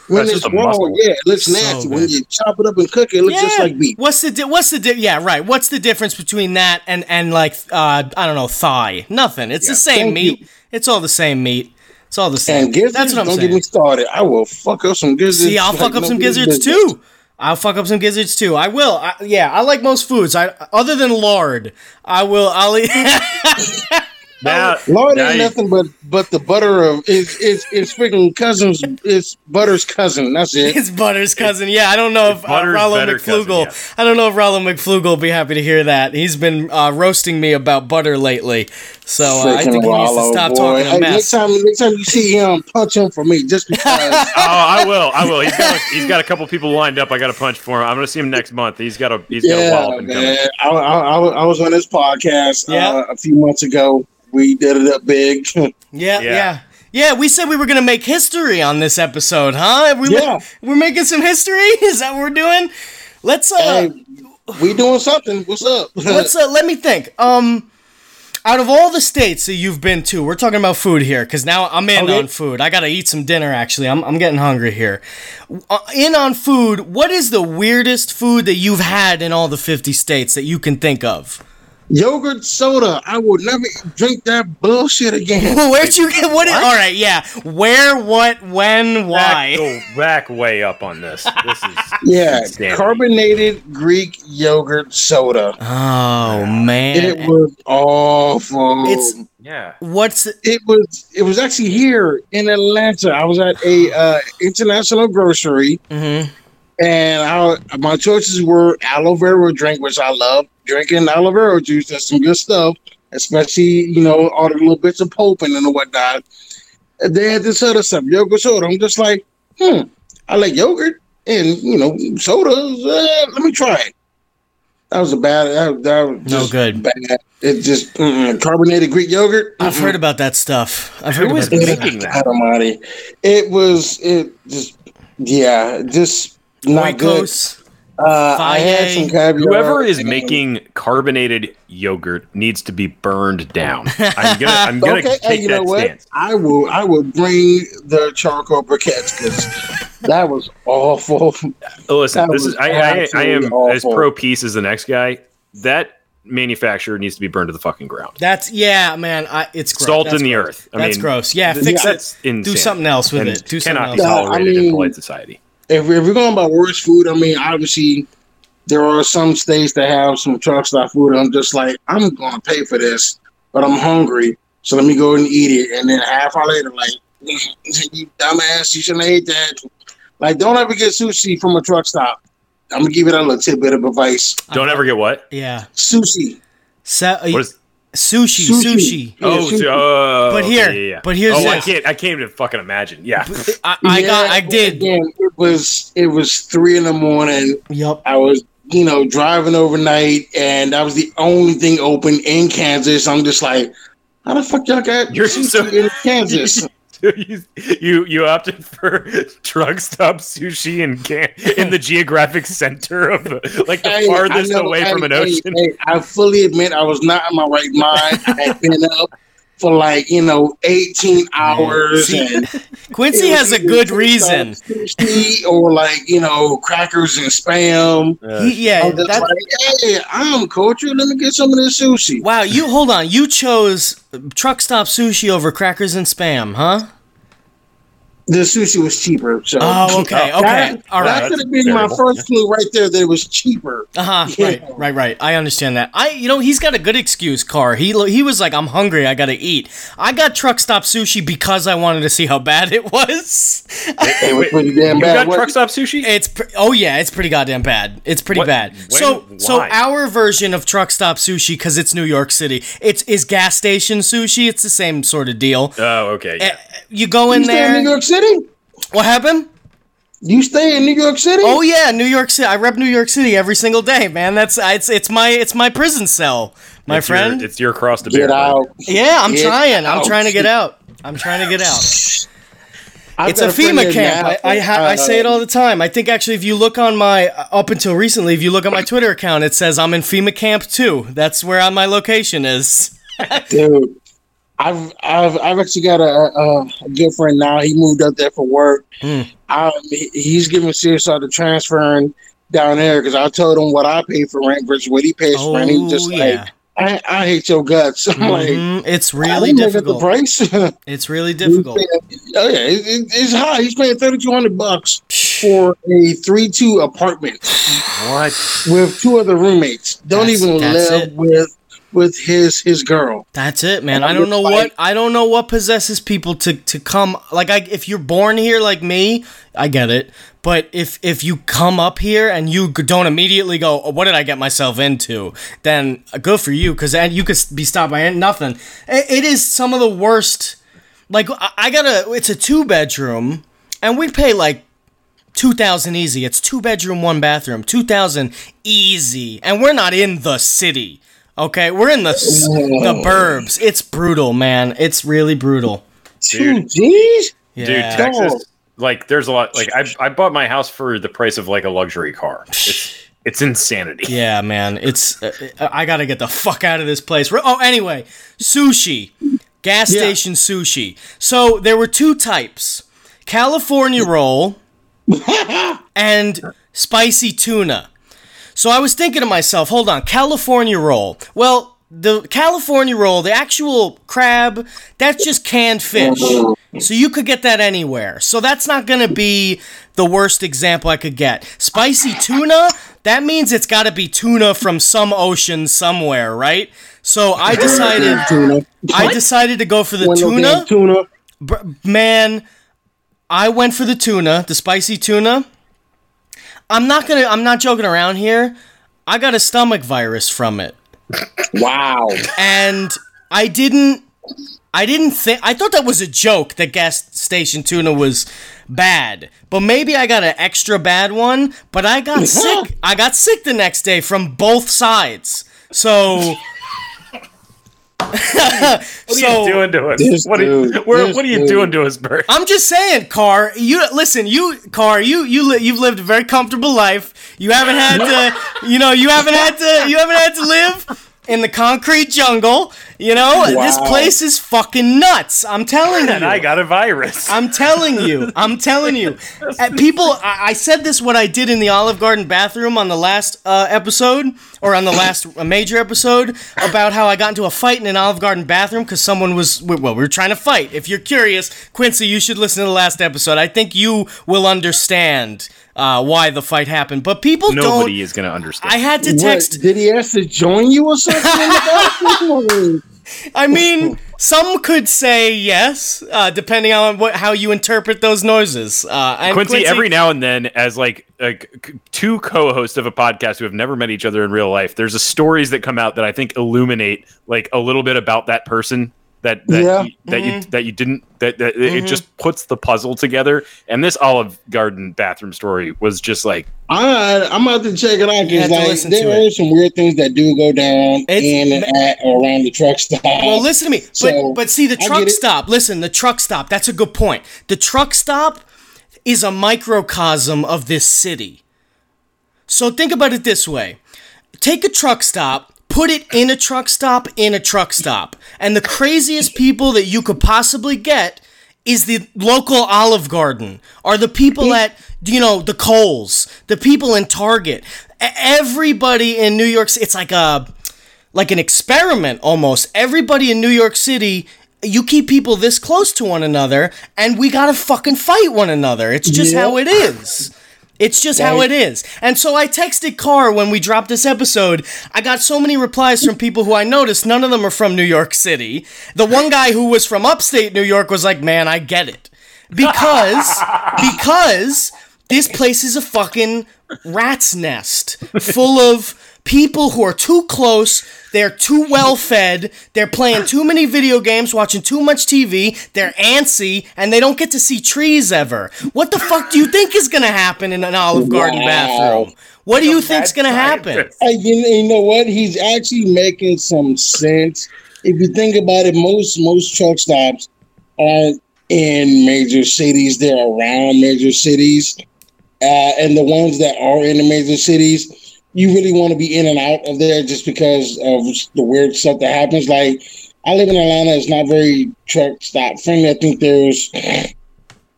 when That's it's just raw, muscle. yeah, it looks So nasty. When you chop it up and cook it, it looks just like beef." What's the di- what's the di- yeah right? What's the difference between that and and like uh I don't know thigh? Nothing. It's the same Thank meat. you. It's all the same meat. It's all the same. And gizzards, That's what I'm don't saying. get me started. I will fuck up some gizzards. See, I'll like fuck up some gizzards business. too. I'll fuck up some gizzards too. I will. I, yeah, I like most foods. I other than lard, I will. I'll eat. Now, Lord now ain't you- nothing but but the butter of it's it's it's freaking cousins. It's butter's cousin. That's it. it's Butter's cousin. Yeah, I don't know if uh, Rollo better cousin, McFlugel. yeah. I don't know if Rollo McFlugel will be happy to hear that. He's been uh, roasting me about butter lately, so uh, I Freaking think he needs to stop boy. talking Hey, a next time, next time you see him, punch him for me, just because. oh, I will. I will. He's got. A, he's got a couple people lined up. I got a punch for him. I'm going to see him next month. He's got a. He's got a yeah, walloping coming. man. I, I, I, I was on this podcast Yeah. uh, a few months ago. We did it up big. Yeah, yeah, Yeah. yeah. we said we were gonna make history on this episode, huh? We Yeah. we're making some history. Is that what we're doing? Let's uh, hey, we doing something. What's up? let's uh, let me think. Um, out of all the states that you've been to, we're talking about food here because now I'm in Okay. on food. I gotta eat some dinner. Actually, I'm I'm getting hungry here. Uh, in on food. What is the weirdest food that you've had in all the 50 states that you can think of? Yogurt soda. I will never drink that bullshit again. Where'd you get what? All right, yeah. Where, what, when, Back, why? go back way up on this. This is Yeah, insanity. carbonated Greek yogurt soda. Oh man, It was awful. It's- Yeah. what's it was it was actually here in Atlanta. I was at a uh, international grocery, mhm. And I, my choices were aloe vera drink, which I love drinking aloe vera juice. That's some good stuff, especially you know all the little bits of pulp in it and whatnot. And they had this other stuff, yogurt soda. I'm just like, hmm, I like yogurt and you know sodas. Uh, let me try it. That was a bad. That, that was No good. Bad. It just mm, carbonated Greek yogurt. I've heard about that stuff. I've heard Who about is that. making that? Almighty. It was it just yeah, just not good. Uh, I had some caviar. Whoever is making carbonated yogurt needs to be burned down. I'm gonna I'm gonna Okay, take hey, you that know what? stance. I will. I will bring the charcoal briquettes because that was awful. Oh, Listen, That this is I, I, I am absolutely as pro peace as the next guy. That manufacturer needs to be burned to the fucking ground. That's yeah, man. I, it's gross. Salt That's in the gross. earth. I That's mean, gross. Yeah, fix that's it. insane. Do something else with and it. Do something cannot else. be Yeah, I tolerated in polite society. If, if we're going about worst food, I mean, obviously there are some states that have some truck stop food. And I'm just like, I'm going to pay for this, but I'm hungry, so let me go and eat it. And then half hour later, like, you dumbass, you shouldn't have ate that. Like, don't ever get sushi from a truck stop. I'm gonna give you that little tidbit of advice. Don't ever get what? Yeah. Sushi. Sa- What is? Sushi, Sushi. sushi. Yeah, Oh, sushi. so- oh, But okay, here- yeah, yeah. but here's oh, I can't. I can't even fucking imagine. Yeah, I, I got. I did. Again, it was it was three in the morning. Yep. I was, you know, driving overnight, and that was the only thing open in Kansas. I'm just like, how the fuck y'all got You're sushi so- in Kansas? you, you you opted for drug stop sushi in can in the geographic center of the, like the Hey, farthest know- away hey, from an hey, ocean. I fully admit I was not in my right mind. I had been up for like you know 18 hours, See, and Quincy has a good reason. or like you know crackers and spam. He, yeah. I'm just That, like, hey, I'm cultured. Let me get some of this sushi. wow. You hold on. You chose truck stop sushi over crackers and spam, huh? The sushi was cheaper. So Oh, okay. Okay. That, All right. that could have been my variable. first clue right there. That it was cheaper. Uh huh. Yeah. Right, right, right. I understand that. I, you know, he's got a good excuse, Car. He he was like, I'm hungry. I gotta eat. I got truck stop sushi because I wanted to see how bad it was. It was pretty damn you got What- truck stop sushi? It's pre- oh yeah, it's pretty goddamn bad. It's pretty What- bad. when- so so our version of truck stop sushi because it's New York City. It's is gas station sushi. It's the same sort of deal. oh, okay. Yeah. You go in you stay in there. New York City? What happened? You stay in New York City? Oh yeah, New York City. I rep New York City every single day, man. That's it's it's my it's my prison cell, my It's your- friend. it's your cross to Get bear. bud. out. yeah, I'm Get trying. I'm trying to get out. I'm trying to get out. I've It's a got FEMA in camp. I I, ha- I say it Uh, all the time. I think actually, if you look on my up until recently, if you look at my Twitter account, it says I'm in FEMA camp too. That's where my location is. dude. I've I've I've actually got a, a, a good friend now. He moved up there for work. Hmm. Um, he- he's giving serious thought to transferring down there because I told him what I pay for rent versus what he pays for rent. He was Oh just yeah, like, I, I hate your guts. I'm like, Mhm. it's really at the difficult. price. It's really difficult. paying- oh yeah, it, it- it's high. He's paying thirty two hundred bucks for a three two apartment What? with two other roommates. Don't That's- even live it. with with his his girl. That's it, man. I don't know like- what I don't know what possesses people to to come like I if you're born here like me, I get it. But if if you come up here and you don't immediately go, oh, "What did I get myself into?" then uh, good for you cuz you could be stopped by nothing. It, it is some of the worst like I, I got a it's a two bedroom and we pay like 2000 easy. It's two bedroom, one bathroom. 2000 easy. And we're not in the city. Okay? We're in the s- the burbs. It's brutal, man. It's really brutal. Two Dude. G's. Yeah. Dude, Texas, like, there's a lot. Like, I, I bought my house for the price of like a luxury car. It's it's insanity. Yeah, man. It's uh, I got to get the fuck out of this place. Oh, anyway, sushi. Gas Yeah. station sushi. So, there were two types. California roll and spicy tuna. So I was thinking to myself, hold on, California roll. Well, the California roll, the actual crab, that's just canned fish. So you could get that anywhere. So that's not going to be the worst example I could get. Spicy tuna, that means it's got to be tuna from some ocean somewhere, right? So I decided I decided to go for the tuna. Tuna. Man, I went for the tuna, the spicy tuna. I'm not to I'm not joking around here. I got a stomach virus from it Wow. and I didn't I didn't think I thought that was a joke that gas station tuna was bad. But maybe I got an extra bad one, but I got sick. I got sick the next day from both sides. So What are you doing to us? What are you, dude, where, this what are you doing to us, Bert? I'm just saying, Car. You listen. You, Car. You, you, li- you've lived a very comfortable life. You haven't had to, you know, you haven't had to, you haven't had to live in the concrete jungle. You know, this place is fucking nuts. I'm telling you. And I got a virus. I'm telling you. I'm telling you. Uh, people, I, I said this what I did in the Olive Garden bathroom on the last uh, episode, or on the last major episode, about how I got into a fight in an Olive Garden bathroom because someone was, well, we were trying to fight. If you're curious, Quincy, you should listen to the last episode. I think you will understand uh, why the fight happened. But people Nobody don't. is going to understand. I had to What, text. did he ask to join you or something in the bathroom? I mean, some could say yes, uh, depending on what how you interpret those noises. Uh, and Quincy, every now and then, as like, like two co-hosts of a podcast who have never met each other in real life, there's a stories that come out that I think illuminate like a little bit about that person that that Yeah. you, that Mm-hmm. you that you didn't that, that it just puts the puzzle together. And this Olive Garden bathroom story was just like I, I'm about to check it out You because like there are some weird things that do go down It's- in and at or around the truck stop. Well, listen to me. But So, but see the truck stop. Listen, the truck stop. That's a good point. The truck stop is a microcosm of this city. So think about it this way. Take a truck stop, put it in a truck stop in a truck stop. And the craziest people that you could possibly get is the local Olive Garden or the people mm-hmm. at you know the Kohl's, the people in Target. Everybody in New York it's like a like an experiment almost. Everybody in New York City, you keep people this close to one another, and we gotta fucking fight one another. It's just Yeah. how it is. It's just how it is. And so I texted Carr when we dropped this episode. I got so many replies from people who I noticed none of them are from New York City. The one guy who was from upstate New York was like, "Man, I get it." Because because this place is a fucking rat's nest full of people who are too close, they're too well fed, they're playing too many video games, watching too much TV, they're antsy, and they don't get to see trees ever. What the fuck do you think is gonna happen in an Olive Garden Wow. bathroom? What do you think's gonna happen? Hey, you, you know what? He's actually making some sense. If you think about it, most most truck stops aren't in major cities; they're around major cities, uh, and the ones that are in the major cities, you really want to be in and out of there just because of the weird stuff that happens. Like I live in Atlanta; it's not very truck stop friendly. I think there's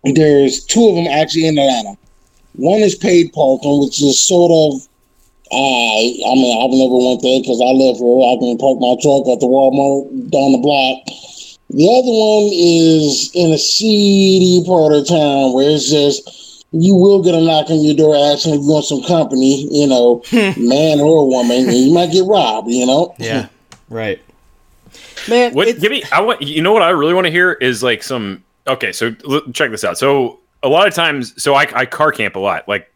there's two of them actually in Atlanta. One is paid parking, which is sort of uh, I mean, I've never went there because I live here. I can park my truck at the Walmart down the block. The other one is in a seedy part of town where it's just you will get a knock on your door asking if you want some company, you know, man or woman, and you might get robbed, you know. Yeah, right. Man, What? Give me. I want. You know what I really want to hear is like some. Okay, so l- check this out. So a lot of times, so I, I car camp a lot. Like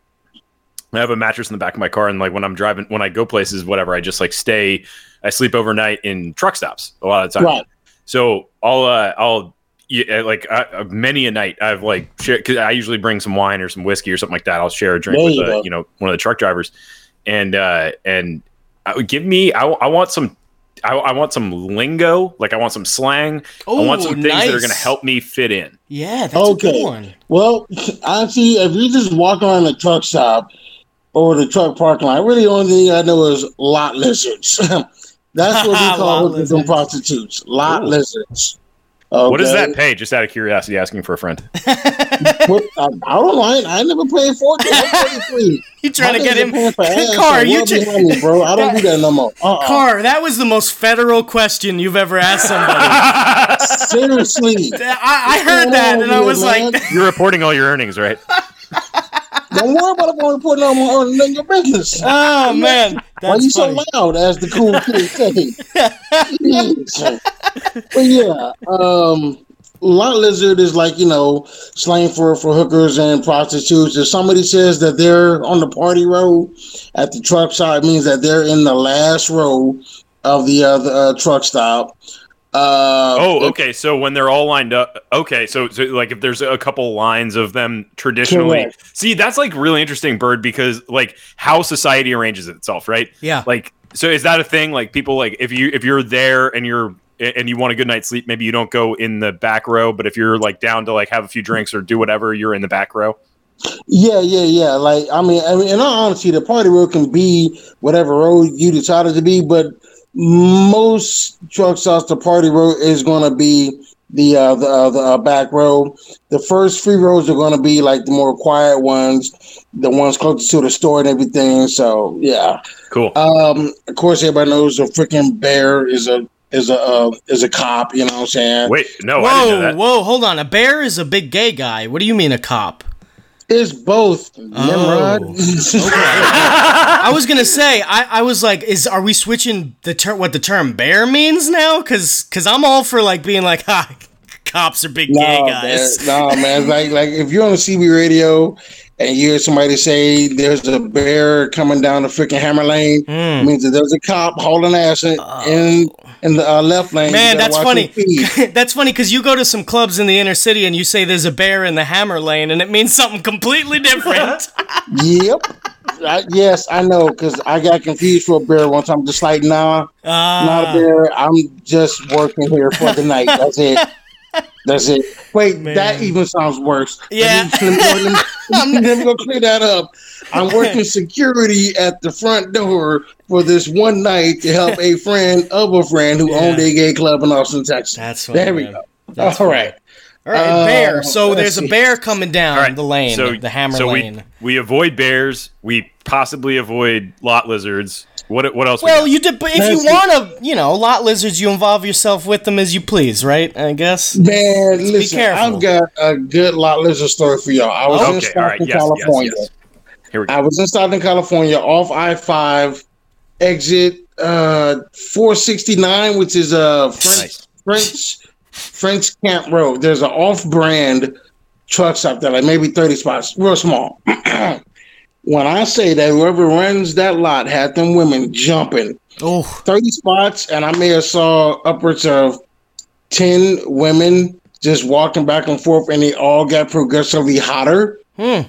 I have a mattress in the back of my car, and like when I'm driving, when I go places, whatever, I just like stay. I sleep overnight in truck stops a lot of the time. Right. So I'll uh, I'll yeah, like uh, many a night I've like share because I usually bring some wine or some whiskey or something like that. I'll share a drink There with you uh, go. you know one of the truck drivers, and uh, and I would give me I, I want some. I, I want some lingo, like I want some slang. I want some things that are going to help me fit in. Yeah, that's a Okay. good one. Well, actually, if you just walk around the truck stop or the truck parking lot, really the only thing I know is lot lizards. That's what we call Lot hookers and lizards. prostitutes. Lot Ooh. lizards. What does that pay? Just out of curiosity, asking for a friend. What, I, I don't know. I, never played Fortnite. I'm 33. You trying to get him? paying for Car, you well tr- me, bro. I don't do that no more. Uh-uh. Car, that was the most federal question you've ever asked somebody. Seriously. I, I heard that and I was like, You're reporting all your earnings, right? Don't worry about it. I'm reporting on my on none of your business. oh man, Why that's you funny. so loud, as the cool kid say? But yeah, um, lot lizard is like you know slang for for hookers and prostitutes. If somebody says that they're on the party road at the truck stop, it means that they're in the last row of the uh, the uh, truck stop. Uh, Oh, okay. So when they're all lined up, okay. So, so like if there's a couple lines of them traditionally, Correct. see that's like really interesting, Bird, because like how society arranges itself, right? Yeah. Like, so is that a thing? Like people like if you if you're there and you're and you want a good night's sleep, maybe you don't go in the back row, but if you're like down to like have a few drinks or do whatever, you're in the back row. Yeah, yeah, yeah. Like I mean, I mean, in all honesty, the party row can be whatever row you decide it to be, but most truck stops, the party road is going to be the uh, the uh, the uh, back row. The first three rows are going to be like the more quiet ones, the ones closest to the store and everything. So yeah. Cool. Um, of course, everybody knows a freaking bear is a is a uh, is a cop. You know what I'm saying? Wait, no, I didn't know Whoa, that. whoa, hold on. A bear is a big gay guy. What do you mean a cop? It's both. Nimrod. Oh. I was gonna say, I, I was like, is are we switching the term what the term bear means now? Cause cause I'm all for like being like, ha, cops are big gay guys. man, no, man. Like, like if you're on the CB radio and you hear somebody say there's a bear coming down the freaking hammer lane, Hmm. means that there's a cop hauling ass in in, in the uh, left lane. Oh. Man, that's funny. that's funny because you go to some clubs in the inner city and you say there's a bear in the hammer lane, and it means something completely different. yep. I, yes, I know because I got confused for a bear once. I'm just like, nah, Ah. not a bear. I'm just working here for the night. That's it. That's it. Wait, that even sounds worse. Yeah. Let me, let me, let clear that up. I'm working security at the front door for this one night to help a friend of a friend who owned a gay club in Austin, Texas. That's funny, there we man. go. That's All funny. right. All right, Uh, bear. So let's there's a bear coming down All right, the lane, so the hammer so lane. We, we avoid bears. We possibly avoid lot lizards. What what else? we well, got? you did, but if you want to, you know, lot lizards, you involve yourself with them as you please, right? I guess. Man, listen, careful. I've got a good lot lizard story for y'all. I was in okay, all right, Stockton, yes, yes, California. yes. Here we go. I was in Stockton, California, off I five, exit uh four sixty nine, which is a French Nice. French French Camp Road. There's an off brand truck stop there, like maybe thirty spots, real small. when I say that whoever runs that lot had them women jumping Oh, 30 spots, and I may have saw upwards of 10 women just walking back and forth, and they all got progressively hotter. hmm.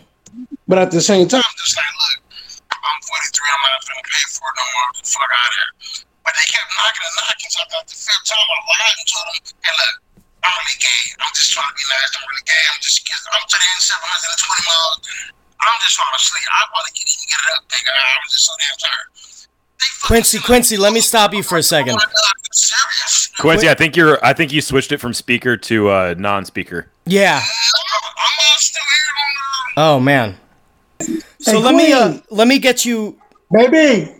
But at the same time, just like, look, I'm 43, I'm not going to pay for it no more. The fuck out of here. But they kept knocking and knocking. So after the fifth time, I lied and told them, hey, look, I'm really gay. I'm just trying to be nice. I'm really gay. I'm just, I'm to the end 720 miles. I'm just falling asleep. I want to get even get it up, nigga. I was just so damn tired. Quincy, Quincy, let me stop you for a second. Oh my God, I'm serious. Quincy, I think you're. I think you switched it from speaker to uh, non-speaker. Yeah. I'm, I'm all still here on Oh man. So Hey, let me uh, let me get you. the baby.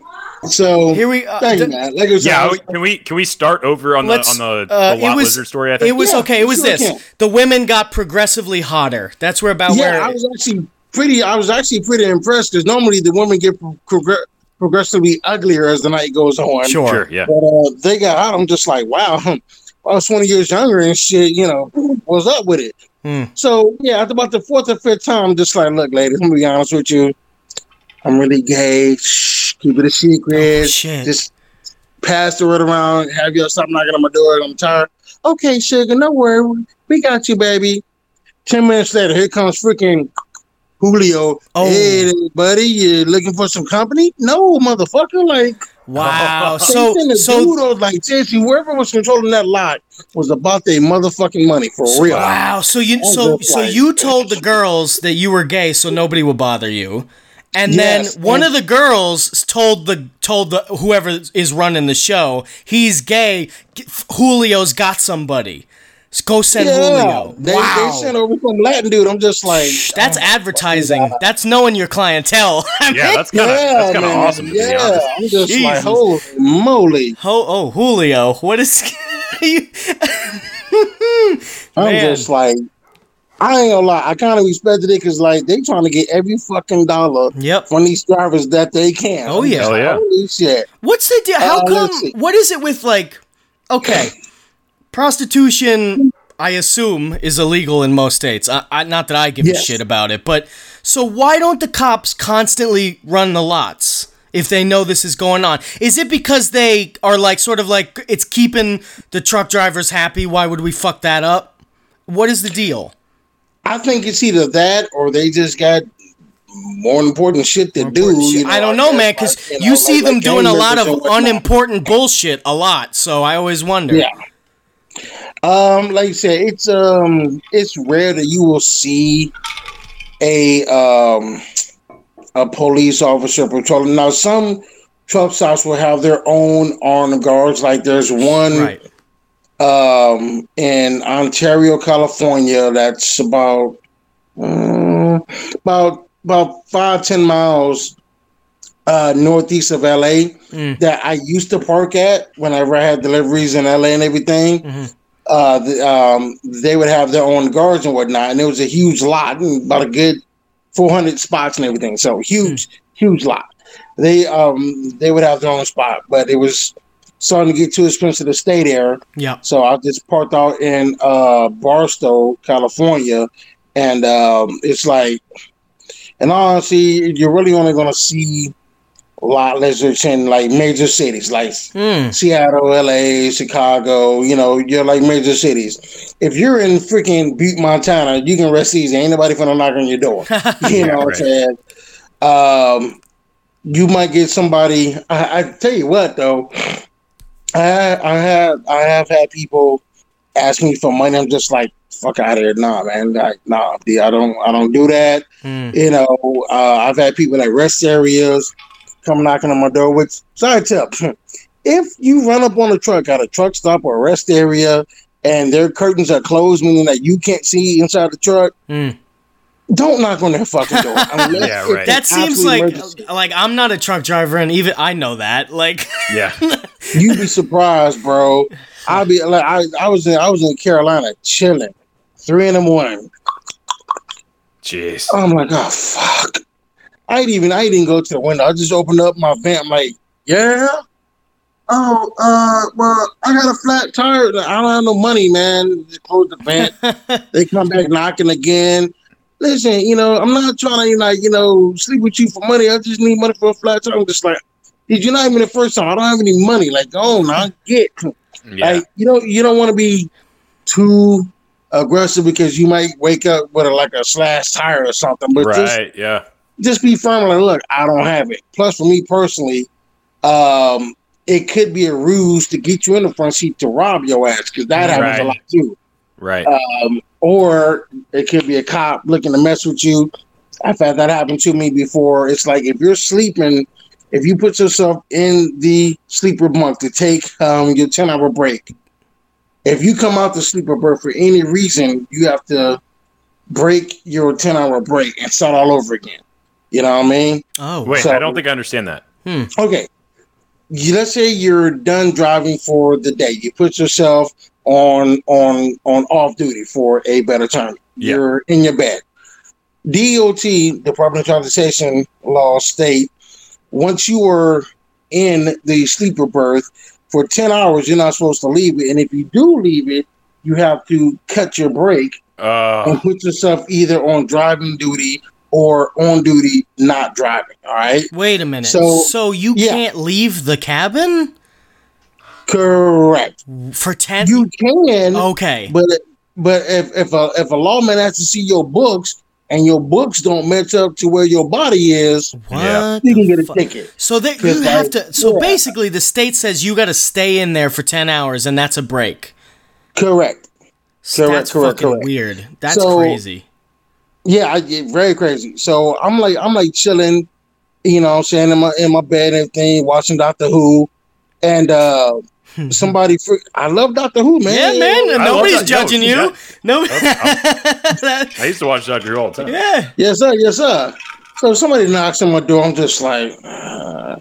So Here we. Uh, thank you, d- man. Like I said, I Yeah, was- can we can we start over on the on the, uh, the it lot was- lizard story? I think It was Yeah, okay. It was sure this. The women got progressively hotter. That's where about yeah, where. I was actually pretty. I was actually pretty impressed because normally the women get progr- progressively uglier as the night goes on. sure. sure. Yeah. But uh, they got out. I'm just like, wow. I was 20 years younger and shit. You know, what's up with it? Hmm. So yeah, after about the fourth or fifth time, I'm just like, look, ladies, I'm gonna be honest with you. I'm really gay. Shh, keep it a secret. Oh, shit. Just pass the word around. Have you stop knocking on my door. I'm tired. Okay, sugar, no worry. We got you, baby. Ten minutes later, here comes freaking Julio. Oh. Hey, buddy, you looking for some company? No, motherfucker. Like, Wow. so, So the so dude was like, seriously, whoever was controlling that lot was about their motherfucking money for real. wow. So you so so like- you told the girls that you were gay, so nobody would bother you. And Yes, then one and- of the girls told the told the whoever is running the show he's gay. Julio's got somebody. Go send Julio. They, wow. they sent over some Latin dude. I'm just like, That's advertising. That's knowing your clientele. I mean, Yeah, that's kind of yeah, that's kind of man, awesome. To yeah. honest. I'm just Jesus. like, holy moly! Ho- oh, Julio. What is. you- I'm just like, I ain't gonna lie. I kind of respected it because like they trying to get every fucking dollar Yep. from these drivers that they can. Oh, yeah. just Hell like, yeah. Holy shit! What's the deal? How Uh, come? What is it with like? Okay, prostitution. I assume is illegal in most states. I, I, not that I give a shit about it, but so why don't the cops constantly run the lots if they know this is going on? Is it because they are like sort of like it's keeping the truck drivers happy? Why would we fuck that up? What is the deal? I think it's either that or they just got more important shit to do. Shit. you know, I don't know, guess, man, because like, know, you see like- them like doing a lot of unimportant bullshit a lot. So I always wonder. Yeah. Um, like you said, it's um, it's rare that you will see a um, a police officer patrolling. Now, some truck stops will have their own armed guards. Like there's one Right. um in Ontario, California. That's about um, about about five ten miles uh northeast of LA Mm. that I used to park at whenever I had deliveries in LA and everything. Mhm. Uh, the, um, they would have their own guards and whatnot, and it was a huge lot, and about a good 400 spots and everything. So huge, huge lot. They um they would have their own spot, but it was starting to get too expensive to stay there. Yeah. So I just parked out in uh, Barstow, California, and um, it's like, and honestly, you're really only going to see lot lizards in like major cities like Mm. Seattle, LA, Chicago. You know, you're like major cities. If you're in freaking Butte, Montana, you can rest easy. Ain't nobody finna knock on your door. You know what I'm saying? Um, you might get somebody. I, I tell you what, though, I I have I have had people ask me for money. I'm just like, fuck out of here, nah, man, like, nah, I don't I don't do that. Mm. You know, uh, I've had people at rest areas come knocking on my door. Which side tip, if you run up on a truck at a truck stop or a rest area. And their curtains are closed, meaning that you can't see inside the truck Mm. don't knock on their fucking door. Unless Yeah, right. That seems like emergency. like I'm not a truck driver, and even I know that. Like, Yeah. you'd be surprised, bro. I'd be like, I, I was in, I was in Carolina chilling, three in the morning. Jeez. I'm like, oh fuck. I didn't even, I didn't go to the window. I just opened up my vent. I'm like, yeah. Oh, uh, well, I got a flat tire. I don't have no money, man. Just close the vent. they come back knocking again. Listen, you know, I'm not trying to like, you know, sleep with you for money. I just need money for a flat tire. I'm just like, did you not even the first time? I don't have any money. Like, go on, now get. Yeah. Like, you know, you don't want to be too aggressive because you might wake up with a, like a slash tire or something. But just right. Yeah. Just be firm. Like, look, I don't have it. Plus, for me personally, um, it could be a ruse to get you in the front seat to rob your ass because that happens a lot too. Right. Um, or it could be a cop looking to mess with you. I've had that happen to me before. It's like if you're sleeping, if you put yourself in the sleeper bunk to take um, your 10 hour break, if you come out the sleeper berth for any reason, you have to break your 10 hour break and start all over again. You know what I mean? oh, Wait, so- I don't think I understand that. Okay. You, let's say you're done driving for the day. You put yourself on on on off duty for a better term. Yeah. You're in your bed. DOT, Department of Transportation law state once you are in the sleeper berth for 10 hours, you're not supposed to leave it. And if you do leave it, you have to cut your break Uh, and put yourself either on driving duty or on duty not driving. All right. wait a minute. So, So, you yeah. can't leave the cabin Correct. for ten? You can, okay? but but if if a if a lawman has to see your books and your books don't match up to where your body is, what? You can get a fu- ticket. So that you have like, to. So yeah. basically, the state says you got to stay in there for ten hours, and that's a break. Correct. So Correct, that's correct, fucking correct. weird. That's So- crazy. Yeah, I get very crazy. So I'm like I'm like chilling, you know, what I'm saying in my in my bed and everything, watching Doctor Who, and uh somebody. Fr- I love Doctor Who, man. Yeah, man. I Nobody's that. judging Yo, you. No. I used to watch Doctor Who all the time. yeah. Yes, sir. Yes, sir. So somebody knocks on my door. I'm just like, uh,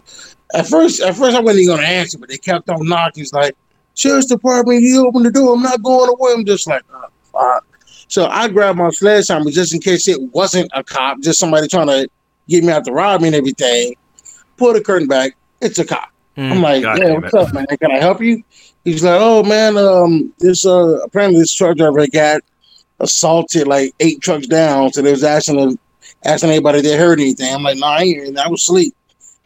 at first, at first I wasn't even gonna answer, but they kept on knocking. It's like, sheriff's department, you open the door. I'm not going away. I'm just like, oh, fuck. So I grabbed my sledgehammer just in case it wasn't a cop, just somebody trying to get me out to rob me and everything. Pull the curtain back. It's a cop. Mm. I'm like, God yeah, what's it. up, man? Can I help you? He's like, oh man, um, this uh apparently this truck driver got assaulted like eight trucks down. So they was asking him, asking anybody they heard anything. I'm like, no, I ain't. I was asleep.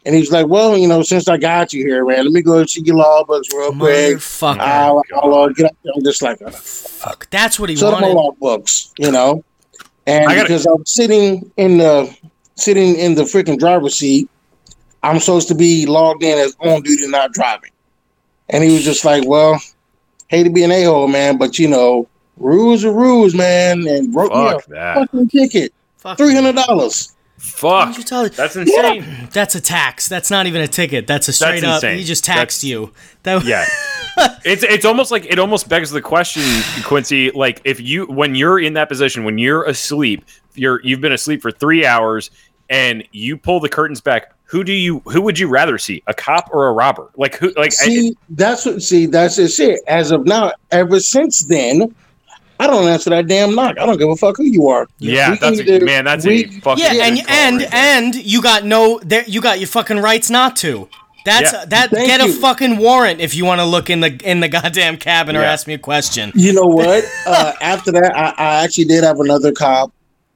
And he was like, well, you know, since I got you here, man, let me go see your log books real quick. Motherfucker. I'll, God. I'll uh, get up there. I'm just like, uh, Fuck. That's what he shut up my wanted. log books, you know. And gotta- because I'm sitting in the sitting in the freaking driver's seat, I'm supposed to be logged in as on duty, not driving. And he was just like, "Well, hate to be an a hole, man, but you know, rules are rules, man." And wrote me Fuck a that. fucking ticket, three hundred dollars. Why don't Fuck. you tell- That's insane. That's a tax. That's not even a ticket. That's a straight up. He just taxed That's- you. That Yeah. it's it's almost like it almost begs the question, Quincy. Like if you when you're in that position, when you're asleep, you're you've been asleep for three hours, and you pull the curtains back. Who do you who would you rather see, a cop or a robber? Like who? Like I- See, that's what. See, that's just it. As of now, ever since then, I don't answer that damn knock. I don't give a fuck who you are. yeah, We that's a, man. That's we- a fucking yeah, and and right and you got no there. You got your fucking rights not to. That's Yeah. that. Thank get a fucking warrant if you want to look in the in the goddamn cabin or ask me a question. You know what? uh, after that, I, I actually did have another cop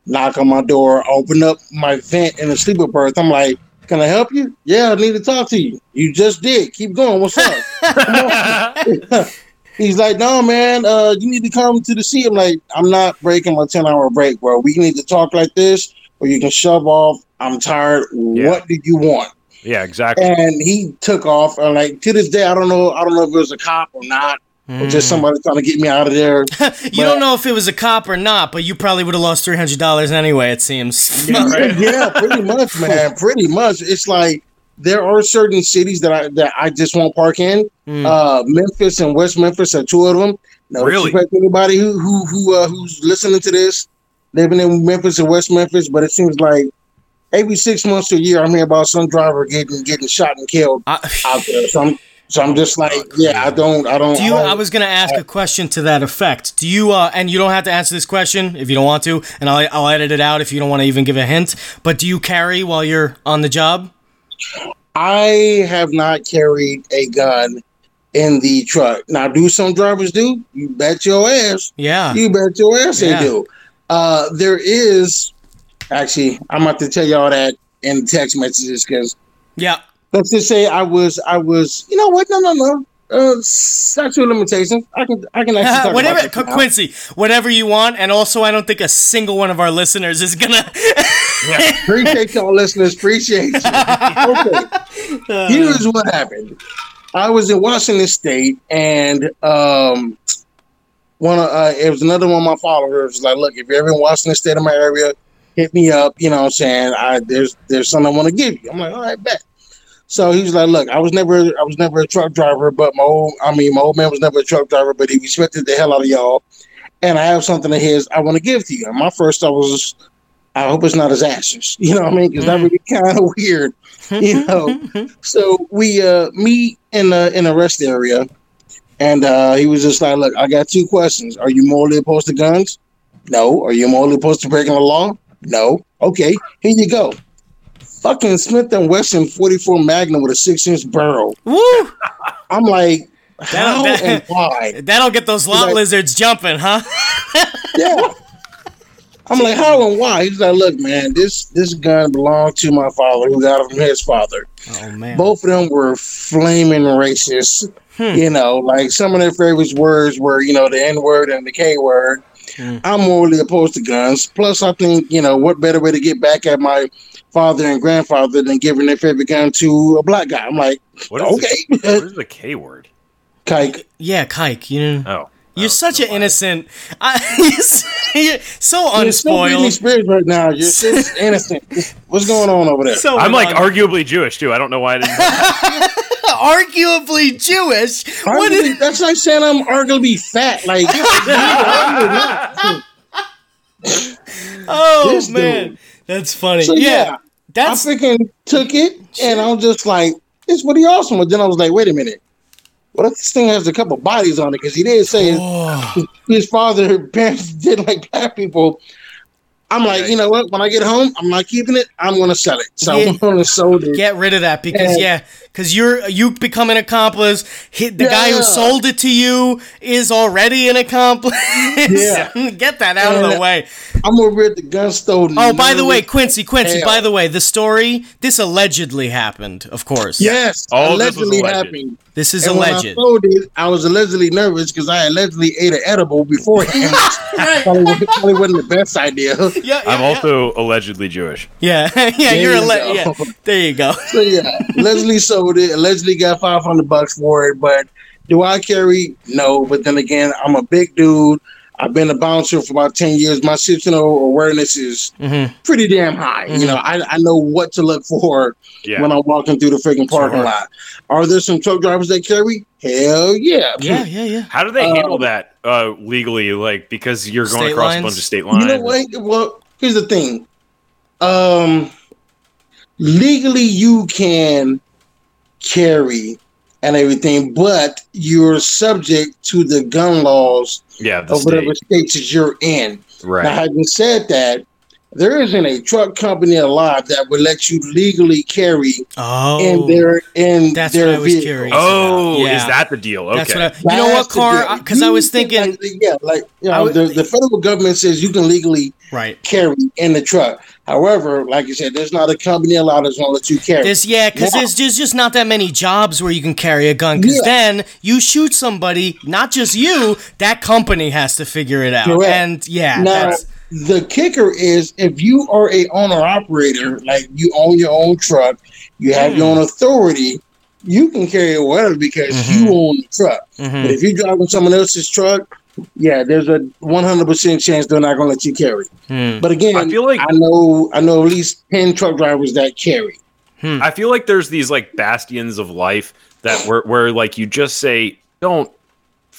knock on my door, open up my vent in the sleeper berth. I'm like, "Can I help you?" Yeah, I need to talk to you. You just did. Keep going. What's up? Come on. He's like, "No, man. Uh, you need to come to the seat." I'm like, "I'm not breaking my ten hour break, bro. We need to talk like this, or you can shove off. I'm tired. Yeah. What do you want?" yeah, exactly. And he took off. And like to this day, I don't know. I don't know if it was a cop or not, or just Mm. somebody trying to get me out of there. you don't know if it was a cop or not, but you probably would have lost three hundred dollars anyway. It seems. Yeah, right. yeah, pretty much, man. Pretty much. It's like there are certain cities that I that I just won't park in. Mm. Uh, Memphis and West Memphis are two of them. No Really? anybody who who who uh, who's listening to this, living in Memphis and West Memphis, but it seems like every six months to a year, I'm hearing about some driver getting getting shot and killed I- out there. So I'm so I'm just like, yeah, I don't, I don't. Do you? I, I was gonna ask a question to that effect. Do you? Uh, and you don't have to answer this question if you don't want to, and I'll I'll edit it out if you don't want to even give a hint. But do you carry while you're on the job? I have not carried a gun in the truck. Now, do some drivers do? You bet your ass. Yeah. You bet your ass Yeah. they do. Uh, there is actually. I'm about to tell y'all that in text messages because Yeah. let's just say I was, I was. You know what? No, no, no. Uh, of limitations. I can, I can actually talk whatever, about this Qu- now. Quincy, whatever you want. And also, I don't think a single one of our listeners is gonna. Appreciate y'all listeners. Appreciate you. Okay. Here's what happened. I was in Washington State, and um, one of uh, it was another one of my followers was like, "Look, if you're ever in Washington State in my area, hit me up." You know, what I'm saying, I there's there's something I want to give you. I'm like, "All right, bet." So he was like, "Look, I was never I was never a truck driver, but my old I mean my old man was never a truck driver, but he respected the hell out of y'all, and I have something of his I want to give to you." And my first thought was, "I hope it's not his ashes." You know what I mean? Because that would be kind of weird you know. so we uh meet in a in a rest area, and uh he was just like, "Look, I got two questions. Are you morally opposed to guns? No. Are you morally opposed to breaking the law? No. Okay, here you go. Fucking Smith and Wesson 44 Magnum with a six inch barrel. Woo! I'm like, how that- and why? That'll get those lot Like- lizards jumping, huh? Yeah. I'm like, how and why? He's like, look, man, this this gun belonged to my father, who got it from his father. Oh man. both of them were flaming racist. Hmm. You know, like some of their favorite words were, you know, the N word and the K word. Hmm. I'm morally opposed to guns. Plus, I think, you know, what better way to get back at my father and grandfather than giving their favorite gun to a black guy? I'm like, What is okay, The, what is the K word? kike. Yeah, Kike. You. Know. Oh, You're Oh, such no an why. innocent. I, you're s- you're so You're so Britney. Spears right now. You're so innocent. What's going on over there? So I'm like un- arguably Jewish too. I don't know why I didn't. arguably Jewish. What Arguably, is, that's like saying I'm arguably fat. Like, oh This dude. man, that's funny. so yeah, yeah, I that's freaking took it, and I was just like, "It's pretty awesome." But then I was like, "Wait a minute, what if this thing has a couple bodies on it?" Because he did say oh, his father parents did like black people. I'm like, you know what? When I get home, I'm not keeping it. I'm gonna sell it. So Yeah. I'm gonna sold it. get rid of that because Yeah. yeah, because you're you become an accomplice. He, the guy who sold it to you is already an accomplice. Yeah. get that out of the way. I'm over at the gun store. Oh, by the way, Quincy, Quincy, Hell. by the way, the story, this allegedly happened, of course. yes, All of this was allegedly alleged. happened. This is And when I sold it, I was allegedly nervous because I allegedly ate an edible beforehand. probably, probably wasn't the best idea. Yeah, yeah I'm yeah, also allegedly Jewish. Yeah, yeah, you're you a le- yeah. There you go. So yeah, Leslie sold it. Allegedly got five hundred bucks for it. But do I carry? No. But then again, I'm a big dude. I've been a bouncer for about ten years. My situational awareness is Mhm. pretty damn high. Mhm. You know, I, I know what to look for Yeah. when I'm walking through the freaking parking Sure. lot. Are there some truck drivers that carry? Hell yeah. Yeah, yeah, yeah. How do they handle Um, that uh, legally? Like because you're going across lines? a bunch of state lines. You know what? Well, here's the thing. Um, legally, you can carry and everything, but you're subject to the gun laws Yeah, of whatever state. states that you're in. Right. Now, having said that, there isn't a truck company alive that would let you legally carry Oh, in their in that's their what I was vehicle. curious. Oh. Yeah. is that the deal? Okay. That's what I, you know what, That's Car? Because I was thinking, like, yeah, like you know, would- the, the federal government says you can legally right? carry in the truck. However, like you said, there's not a company allowed that's gonna let you carry. This, yeah, because Yeah. there's, there's just not that many jobs where you can carry a gun. Because Yeah. then you shoot somebody, not just you. That company has to figure it out. Correct. And yeah, now, that's the kicker is if you are a owner operator, like you own your own truck, you have your Hmm. own authority, you can carry it whatever because Mhm. you own the truck. mhm. But if you're driving someone else's truck, yeah, there's a 100% chance they're not gonna let you carry. Hmm. But again, I feel like I know I know at least 10 truck drivers that carry. I feel like there's these like bastions of life that where where like you just say don't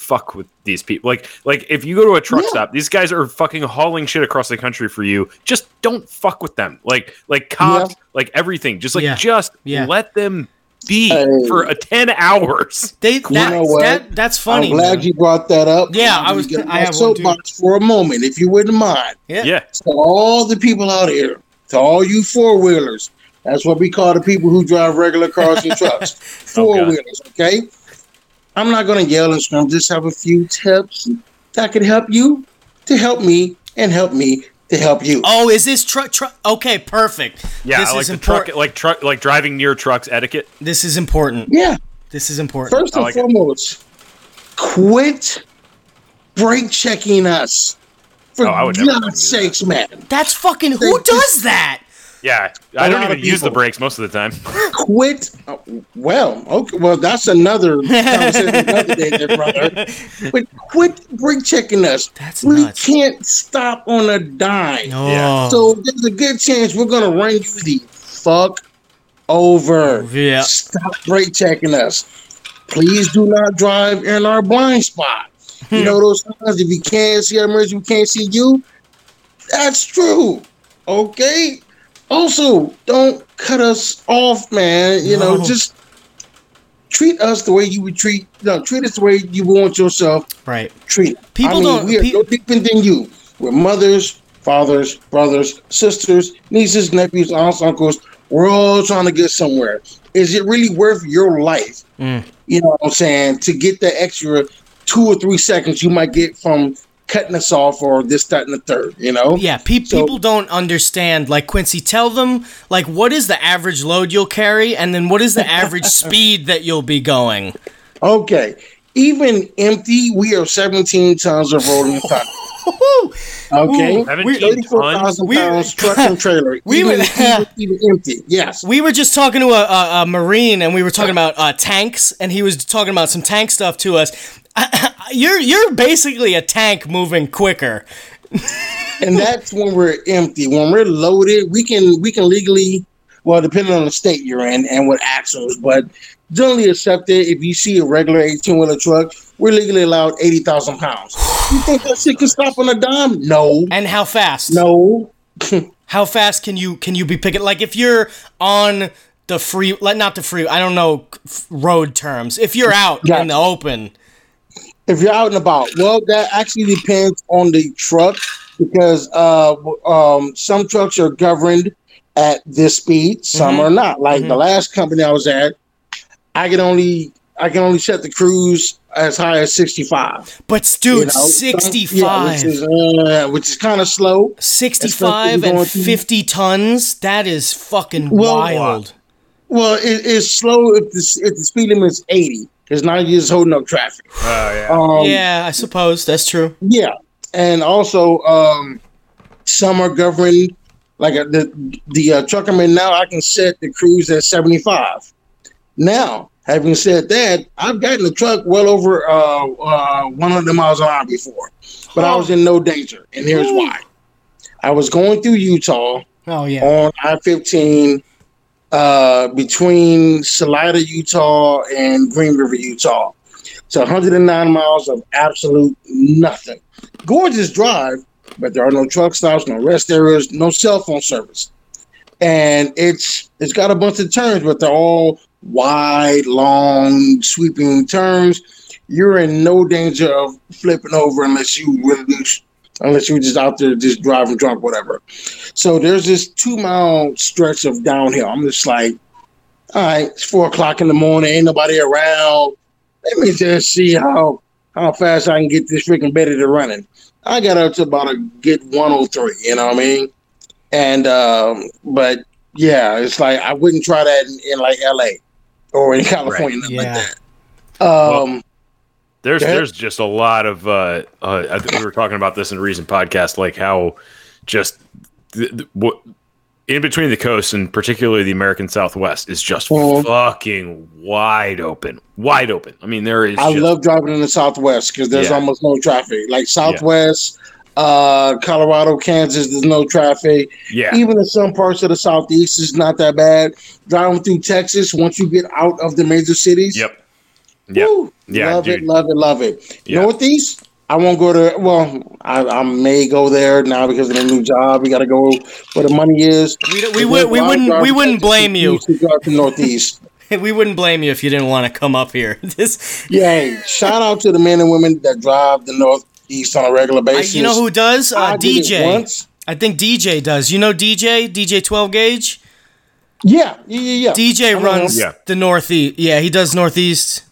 fuck with these people. Like like if you go to a truck Yeah. stop, these guys are fucking hauling shit across the country for you. Just don't fuck with them. Like like cops, like everything. Just like Yeah. just Yeah. let them be Hey. for a 10 hours. They You know what? that that's funny. I'm glad man. you brought that up. Yeah, I'm was- gonna get I have soapbox for a moment, if you wouldn't mind. yeah. Yeah. to all the people out here, to all you four wheelers. That's what we call the people who drive regular cars and trucks. Oh, four wheelers, okay? I'm not going to yell and scream. Just have a few tips that could help you to help me and help me to help you. Oh, is this truck? Truck? Okay, perfect. Yeah, this like is the important. truck like truck like driving near trucks etiquette. This is important. Yeah. This is important. First and like it. foremost, quit brake checking us. For Oh, I would never fucking do God's sakes, man. That's fucking. Who does that? Yeah, I don't even use the brakes most of the time. quit. uh, well, okay. Well, that's another conversation another day, there, brother. But quit brake checking us. That's we nuts. can't stop on a dime. Oh, Yeah. So there's a good chance we're gonna run you the fuck over. Yeah. Stop brake checking us. Please do not drive in our blind spot. Hmm. You know those times if you can't see our emergency, we can't see you. That's true. Okay. Also, don't cut us off, man. You know, just treat us the way you would treat. No, treat us the way you want yourself right. Treat People I mean, don't- We are pe- no different than you. We're mothers, fathers, brothers, sisters, nieces, nephews, aunts, uncles. We're all trying to get somewhere. Is it really worth your life? Mm. You know what I'm saying? To get that extra two or three seconds you might get from cutting us off or this, that, and the third. You know? Yeah, pe- So- people don't understand. Like Quincy, tell them like what is the average load you'll carry, and then what is the average speed that you'll be going. Okay. Even empty, we are 17 tons of rolling stock. Okay. Ooh, 17 34,000 We- pounds truck and trailer. We even, would- even, even empty. Yes. We were just talking to a, a, a marine, and we were talking about uh, tanks, and he was talking about some tank stuff to us. you're you're basically a tank moving quicker. and that's when we're empty. When we're loaded, we can we can legally, well, depending on the state you're in and what axles, but generally accepted. If you see a regular 18 wheeler truck, we're legally allowed 80,000 pounds. You think that shit can stop on a dime? No. And how fast? No. How fast can you can you be picking? Like if you're on the free, like not the free. I don't know road terms. If you're out Yeah. in the open, If you're out and about, well, that actually depends on the truck because uh, um, some trucks are governed at this speed, some Mhm. are not. Like the Mhm. last company I was at, I can only I can only set the cruise as high as 65. but dude, you know? Some- sixty yeah, which is, uh, which is kind of slow. 65 and going through- 50 tons that is fucking Well, wild Well, it, it's slow if the if the speed limit is 80 because now you're just holding up traffic. Oh yeah. Um, yeah i suppose that's true Yeah, and also um, some are governed. Like uh, the the uh, truck I'm in now, I can set the cruise at 75. Now, having said that, I've gotten the truck well over uh, uh, 100 miles an hour before, but I was in no danger, and here's why. I was going through Utah oh yeah on I-15 uh, between Salina, Utah, and Green River, Utah. It's 109 miles of absolute nothing. Gorgeous drive, but there are no truck stops, no rest areas, no cell phone service, and it's it's got a bunch of turns, but they're all wide, long, sweeping turns. You're in no danger of flipping over unless you really unless you're just out there just driving drunk, whatever. So there's this two mile stretch of downhill. I'm just like, all right, it's four o'clock in the morning, ain't nobody around. Let me just see how how fast I can get this freaking Betty to running. I got up to about a get 103, you know what I mean? And um, but yeah, it's like I wouldn't try that in, in like LA or in California, nothing Yeah. like that. Um, There's there's just a lot of uh, uh I think we were talking about this in a recent podcast, like how just th- th- what in between the coasts and particularly the American Southwest is just Mhm. fucking wide open, wide open. I mean, there is. I just, love driving in the Southwest because there's Yeah. almost no traffic. Like Southwest, uh, Colorado, Kansas, there's no traffic. yeah, Even in some parts of the Southeast, it's not that bad. Driving through Texas, once you get out of the major cities, yep, yep. woo, Yeah, love dude. it, love it, love it. Yeah. Northeast, I won't go to. Well, I, I may go there now because of the new job. We got to go where the money is. we, don't- we, would, we wouldn't. we wouldn't blame you to drive to Northeast. we wouldn't blame you if you didn't want to come up here this yeah, hey, shout out to the men and women that drive the Northeast on a regular I, basis. you know who does uh, I dj i think dj does you know dj dj 12 gauge Yeah, yeah, yeah, yeah. dj know runs. Yeah. the northeast yeah he does northeast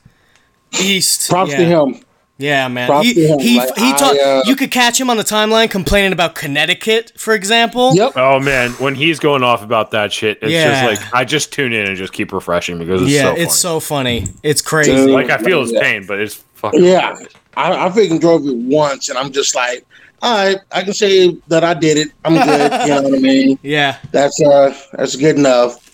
east Props yeah. to him. Yeah, man. Props he to him. he, Like, he talk, I, uh, You could catch him on the timeline complaining about Connecticut, for example. Yep. Oh man, when he's going off about that shit, it's Yeah. just like I just tune in and just keep refreshing because it's yeah, so it's funny. so funny. It's crazy. Dude. like I feel his Yeah. pain, but it's fucking Yeah, I, I freaking drove it once, and I'm just like, all right, I can say that I did it. I'm good. you know what I mean? yeah. That's uh, that's good enough.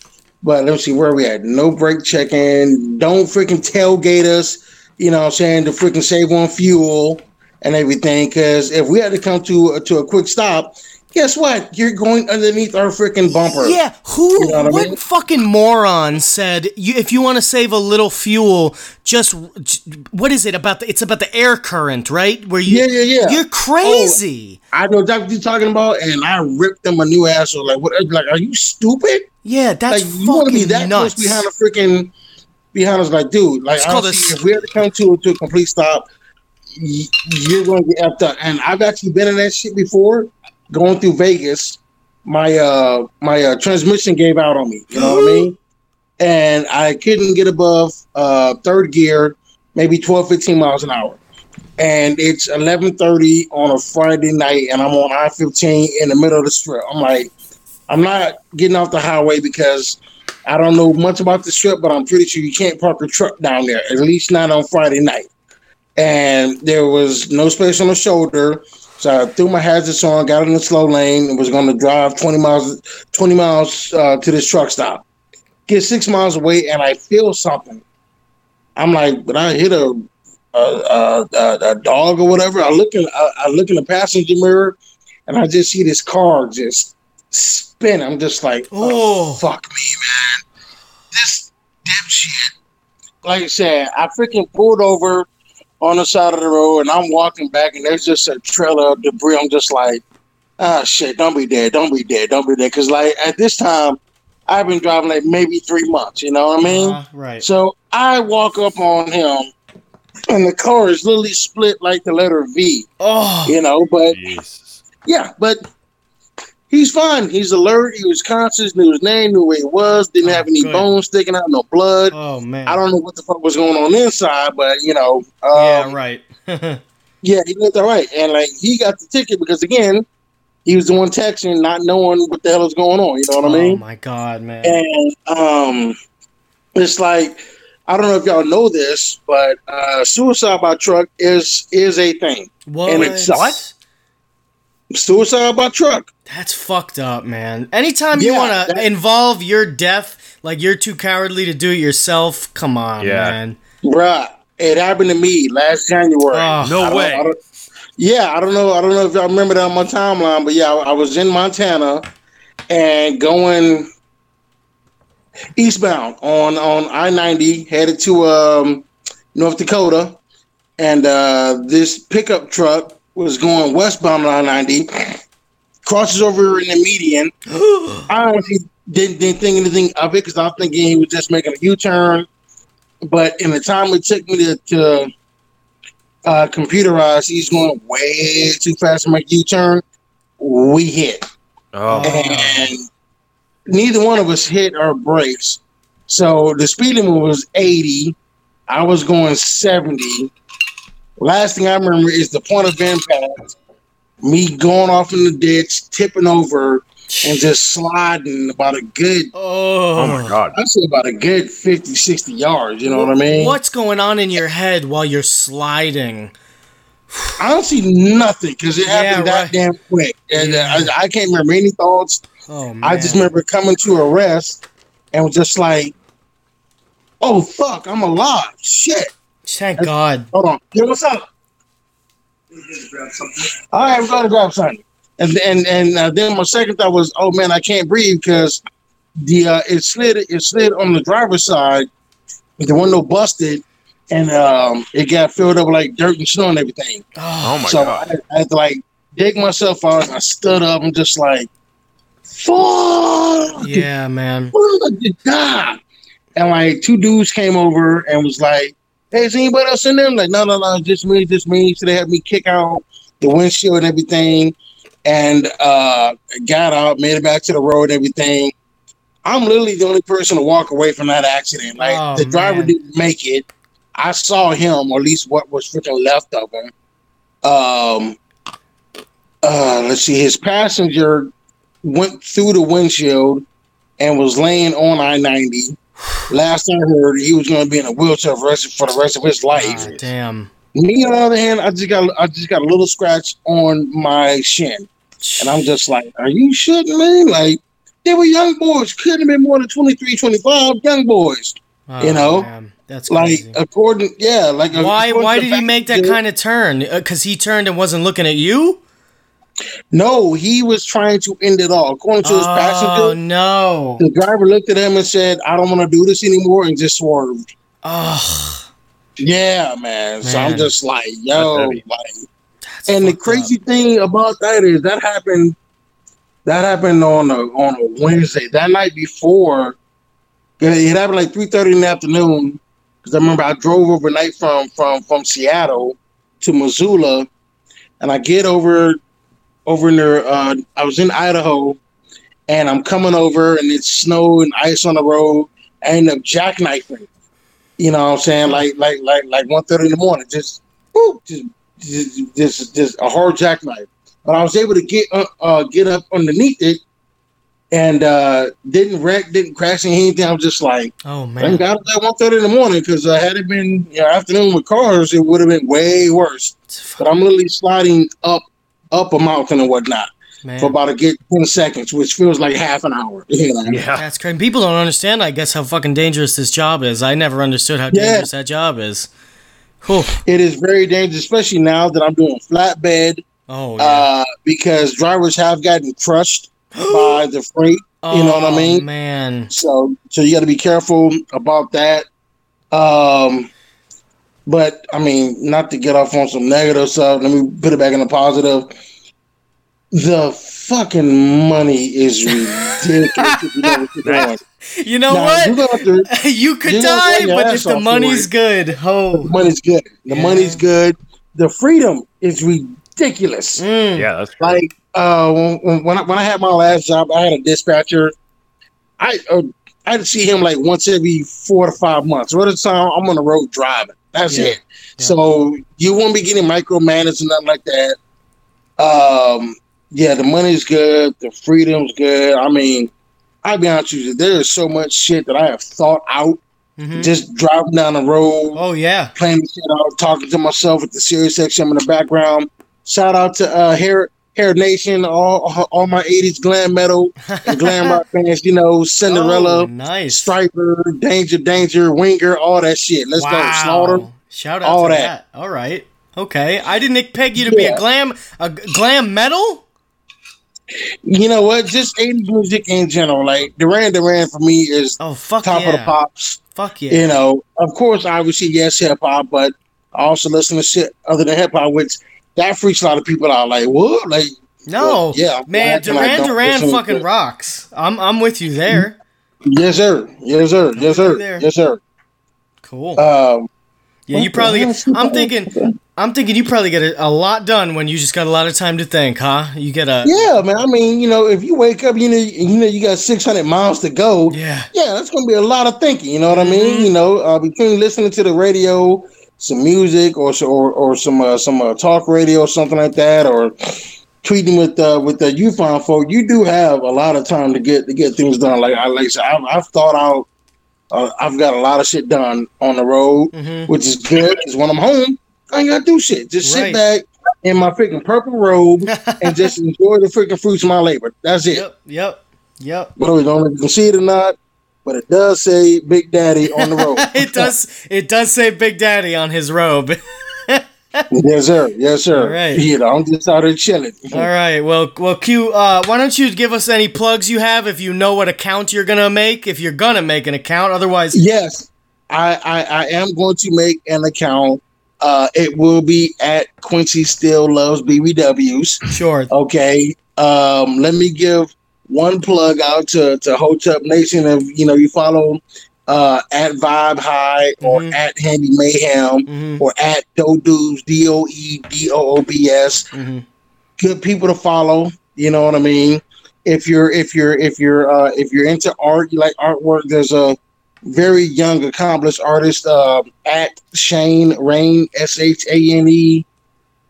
But let's see where we at. No brake checking. Don't freaking tailgate us. You know what I'm saying to freaking save on fuel and everything. Because if we had to come to to a quick stop, guess what? You're going underneath our freaking bumper. Yeah, who? You know what I mean? fucking moron said? You, if you want to save a little fuel, just what is it about? The, it's about the air current, right? Where you? Yeah, yeah, yeah. You're oh, crazy. I know exactly what you're talking about, and I ripped them a new asshole. Like, what? Like, are you stupid? yeah, that's like you want to fucking be that nuts. close behind a freaking behind us like dude like It's called a honestly, if we had to come to to a complete stop you're going to get effed up and i've actually been in that shit before going through vegas my uh my uh, transmission gave out on me you know what i mean and i couldn't get above uh third gear maybe 12 15 miles an hour and it's 11:30 on a Friday night, and I'm on I-15 in the middle of the strip. I'm like, I'm not getting off the highway because I don't know much about the strip, but I'm pretty sure you can't park a truck down there, at least not on Friday night. And there was no space on the shoulder, so I threw my hazards on, got in the slow lane, and was going to drive 20 miles, 20 miles uh, to this truck stop. Get six miles away, and I feel something. I'm like, but I hit a a, a, a, a dog or whatever. I look in I, I look in the passenger mirror, and I just see this car just spin. I'm just like, Oh. oh fuck me, man! This dipshit like I said, I freaking pulled over on the side of the road, and I'm walking back, and there's just a trailer of debris. I'm just like, ah, shit, don't be dead, don't be dead, don't be dead, because like at this time, I've been driving like maybe three months. You know what I mean? Uh, right. So I walk up on him, and the car is literally split like the letter V. oh, You know, but yeah, but he's fine. He's alert. He was conscious. Knew his name. Knew where he was. Didn't Oh, have any good. bones sticking out. No blood. oh man. I don't know what the fuck was going on inside, but you know, um, yeah, right. yeah, he looked all right, and like he got the ticket because again, he was the one texting, not knowing what the hell was going on. You know what I mean? Oh my god, man. And um, it's like I don't know if y'all know this, but uh, suicide by truck is is a thing. what? and it's- what? Suicide by truck. That's fucked up, man. Anytime you want to involve your death, like you're too cowardly to do it yourself, come on, Yeah. man. Bruh, it happened to me last January. Oh, No I don't- way. I don't- yeah, I don't know. I don't know if y'all remember that on my timeline, but yeah, I, I was in Montana and going eastbound on on I ninety, headed to um, North Dakota, and uh, this pickup truck was going westbound on I ninety, crosses over in the median. I honestly didn't, didn't think anything of it because I'm thinking he was just making a U turn. But in the time it took me to, to uh, computerize, he's going way too fast to make U turn. We hit, Oh, and neither one of us hit our brakes. So the speed limit was 80. I was going 70. Last thing I remember is the point of impact, me going off in the ditch, tipping over, and just sliding about a good, oh, oh my god. I'd say about a good 50, 60 yards. You know what I mean? What's going on in your head while you're sliding? I don't see nothing because it happened Yeah, that right. damn quick. And uh, Yeah. I, I can't remember any thoughts. Oh man. I just remember coming to a rest and was just like, oh, fuck, I'm alive. Shit. Thank God. Hold on. Yo, what's up? All right, we're gonna grab something. And and and uh, then my second thought was, oh man, I can't breathe because the uh, it slid it slid on the driver's side, the window busted, and um, it got filled up with like dirt and snow and everything. Oh my so god. I, I had to like dig myself out. And I stood up and just like, fuck, Yeah, man. fuck, God. And like two dudes came over and was like, "Hey, is anybody else in there?" I'm like, no, no, no, just me, just me. So they had me kick out the windshield and everything, and uh, got out, made it back to the road and everything. I'm literally the only person to walk away from that accident. Like Oh, the driver man. didn't make it. I saw him, or at least what was freaking left of him. Um, uh, let's see, his passenger went through the windshield and was laying on I ninety. Last I heard, he was going to be in a wheelchair for, the rest- for the rest of his life. Ah, damn. Me, on the other hand, I just got I just got a little scratch on my shin, and I'm just like, "Are you shitting me?" Like they were young boys, couldn't have been more than 23, 25, young boys. Oh, You know, man. That's Like according, yeah, like why? Why did he make that kind of turn? Because he turned and wasn't looking at you. No, he was trying to end it all. According to his Oh passenger, no! the driver looked at him and said, "I don't want to do this anymore," and just swerved. Oh, Yeah, man. So I'm just like, yo, heavy. like, and the fucked crazy thing about that is that happened. That happened on a on a Wednesday. That night before, it happened like three thirty in the afternoon. Because I remember I drove overnight from from from Seattle to Missoula, and I get over over in there. Uh, I was in Idaho, and I'm coming over, and it's snow and ice on the road. I end up jackknifing. You know what I'm saying? Like like like like one thirty in the morning. Just, whoo, just just just just a hard jackknife. But I was able to get uh, uh get up underneath it, and uh didn't wreck, didn't crash anything. I was just like. Oh man. thank God at one thirty in the morning because uh, had it been you know, afternoon with cars, it would have been way worse. But I'm literally sliding up up a mountain and whatnot Man. for about a good ten seconds, which feels like half an hour. You know? Yeah. That's crazy. People don't understand, I guess, how fucking dangerous this job is. I never understood how Yeah. dangerous that job is. Whew. It is very dangerous, especially now that I'm doing flatbed. Oh, yeah. uh, because drivers have gotten crushed by the freight. you know what I Oh, mean? man. So, so you got to be careful about that. Um, but I mean, not to get off on some negative stuff. Let me put it back in the positive. The fucking money is ridiculous. you know what you're doing. You know Now, what? you're gonna you could you're gonna die, but if the money's for good, the money's good. The Yeah. money's good. The freedom is ridiculous. Mm. Yeah, that's great. Like uh, when when I, when I had my last job, I had a dispatcher. I uh, I'd see him like once every four to five months. What the time I'm on the road driving. That's Yeah. it. So you won't be getting micromanaged and nothing like that. Um, yeah, the money's good. The freedom's good. I mean, I'll be honest with you. There is so much shit that I have thought out Mhm. just driving down the road Oh yeah. playing the shit out, talking to myself with the Sirius XM in the background. Shout out to uh, Hair Hair Nation, all all my '80s glam metal and glam rock fans. You know, Cinderella, Oh, nice. Stryper, Danger, Danger, Winger, all that shit. Let's go, Slaughter. Shout out all to that. that. All right. Okay. I didn't peg you to be a glam a glam metal. You know what? Just '80s music in general. Like Duran Duran for me is Oh fuck top yeah. of the pops. Fuck yeah. You know, of course, obviously, yes, hip hop, but I also listen to shit other than hip hop, which that freaks a lot of people out. Like, what? Like, no. well, yeah, Man, Duran Duran fucking rocks. I'm I'm with you there. Yes, sir. Yes, sir. Yes, sir. Yes, sir. Cool. Um, yeah, you probably get. I'm thinking I'm thinking you probably get a, a lot done when you just got a lot of time to think, huh? You get a yeah, man. I mean, you know, if you wake up, you know, you know, you got six hundred miles to go. Yeah. Yeah, that's gonna be a lot of thinking. You know what I mean? Mhm. You know, uh, between listening to the radio, some music, or or, or some uh, some uh, talk radio, or something like that, or tweeting with uh, with the youth on folk, you do have a lot of time to get to get things done. Like I like said, I've, I've thought out. Uh, I've got a lot of shit done on the road, Mhm. which is good. Because when I'm home, I ain't gotta do shit. Just Right. sit back in my freaking purple robe and just enjoy the freaking fruits of my labor. That's it. Yep, yep, yep. But we don't know if you can see it or not, but it does say Big Daddy on the robe. it does it does say Big Daddy on his robe. yes, sir. Yes, sir. All right. You know, I'm just out here chilling. All right. Well, well, Q. Uh, why don't you give us any plugs you have if you know what account you're gonna make? If you're gonna make an account, otherwise, Yes, I, I I am going to make an account. Uh, it will be at Quincy Still Loves BBWs. sure. Okay. Um, let me give one plug out to to Hotep Nation. If you know you follow uh, at Vibe High or Mhm. at Handy Mayhem hmm or at Dodoobs D O E D O O B S. hmm Good people to follow. You know what I mean. If you're if you're if you're uh, if you're into art, you like artwork. There's a very young accomplished artist uh, at Shane Rain S H A N E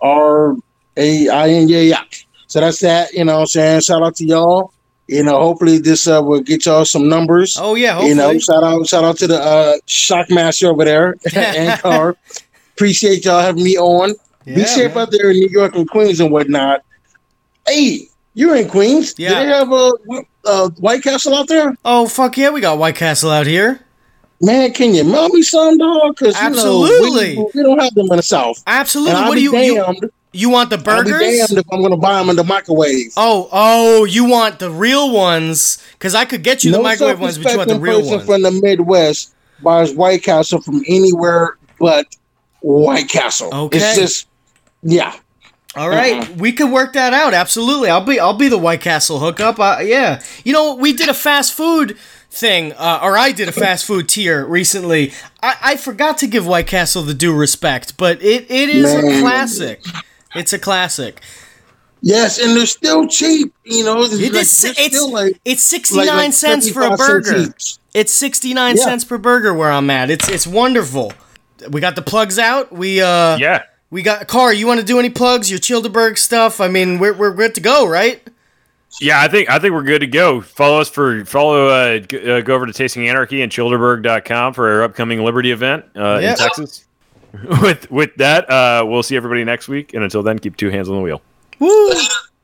R A I N yeah yeah. So that's that. You know what I'm saying. Shout out to y'all. You know, hopefully this uh, will get y'all some numbers. Oh yeah. Hopefully. You know, shout out, shout out to the uh, Shockmaster over there and Car. Appreciate y'all having me on. Yeah, Be safe man. out there in New York and Queens and whatnot. Hey, you're in Queens. Yeah. Do they have a, a White Castle out there? Oh fuck yeah, we got White Castle out here. Man, can you mail me some, dog? Because Absolutely. you know, we, we don't have them in the South. Absolutely. What do you, you damned. you want the I'll be burgers? damned if I'm going to buy them in the microwave. Oh, oh, you want the real ones? Because I could get you the microwave ones, but you want the real person ones. from the Midwest buys White Castle from anywhere but White Castle. Okay. It's just, yeah. All right, we could work that out. Absolutely, I'll be I'll be the White Castle hookup. Uh, yeah, you know we did a fast food thing, uh, or I did a fast food tier recently. I, I forgot to give White Castle the due respect, but it, it is a classic. It's a classic. Yes, and they're still cheap. You know, it's, It like, is. It's still like, it's sixty like, like cents for a 75 cents burger. It's sixty nine Yeah. cents per burger where I'm at. It's it's wonderful. We got the plugs out. We uh Yeah. we got Car. You want to do any plugs? Your Childeberg stuff. I mean, we're we're good to go, right? Yeah, I think I think we're good to go. Follow us for follow uh, g- uh go over to Tasting Anarchy and Childerberg.com for our upcoming Liberty event uh, Yeah. in Texas. with with that, uh, we'll see everybody next week, and until then, keep two hands on the wheel. Woo!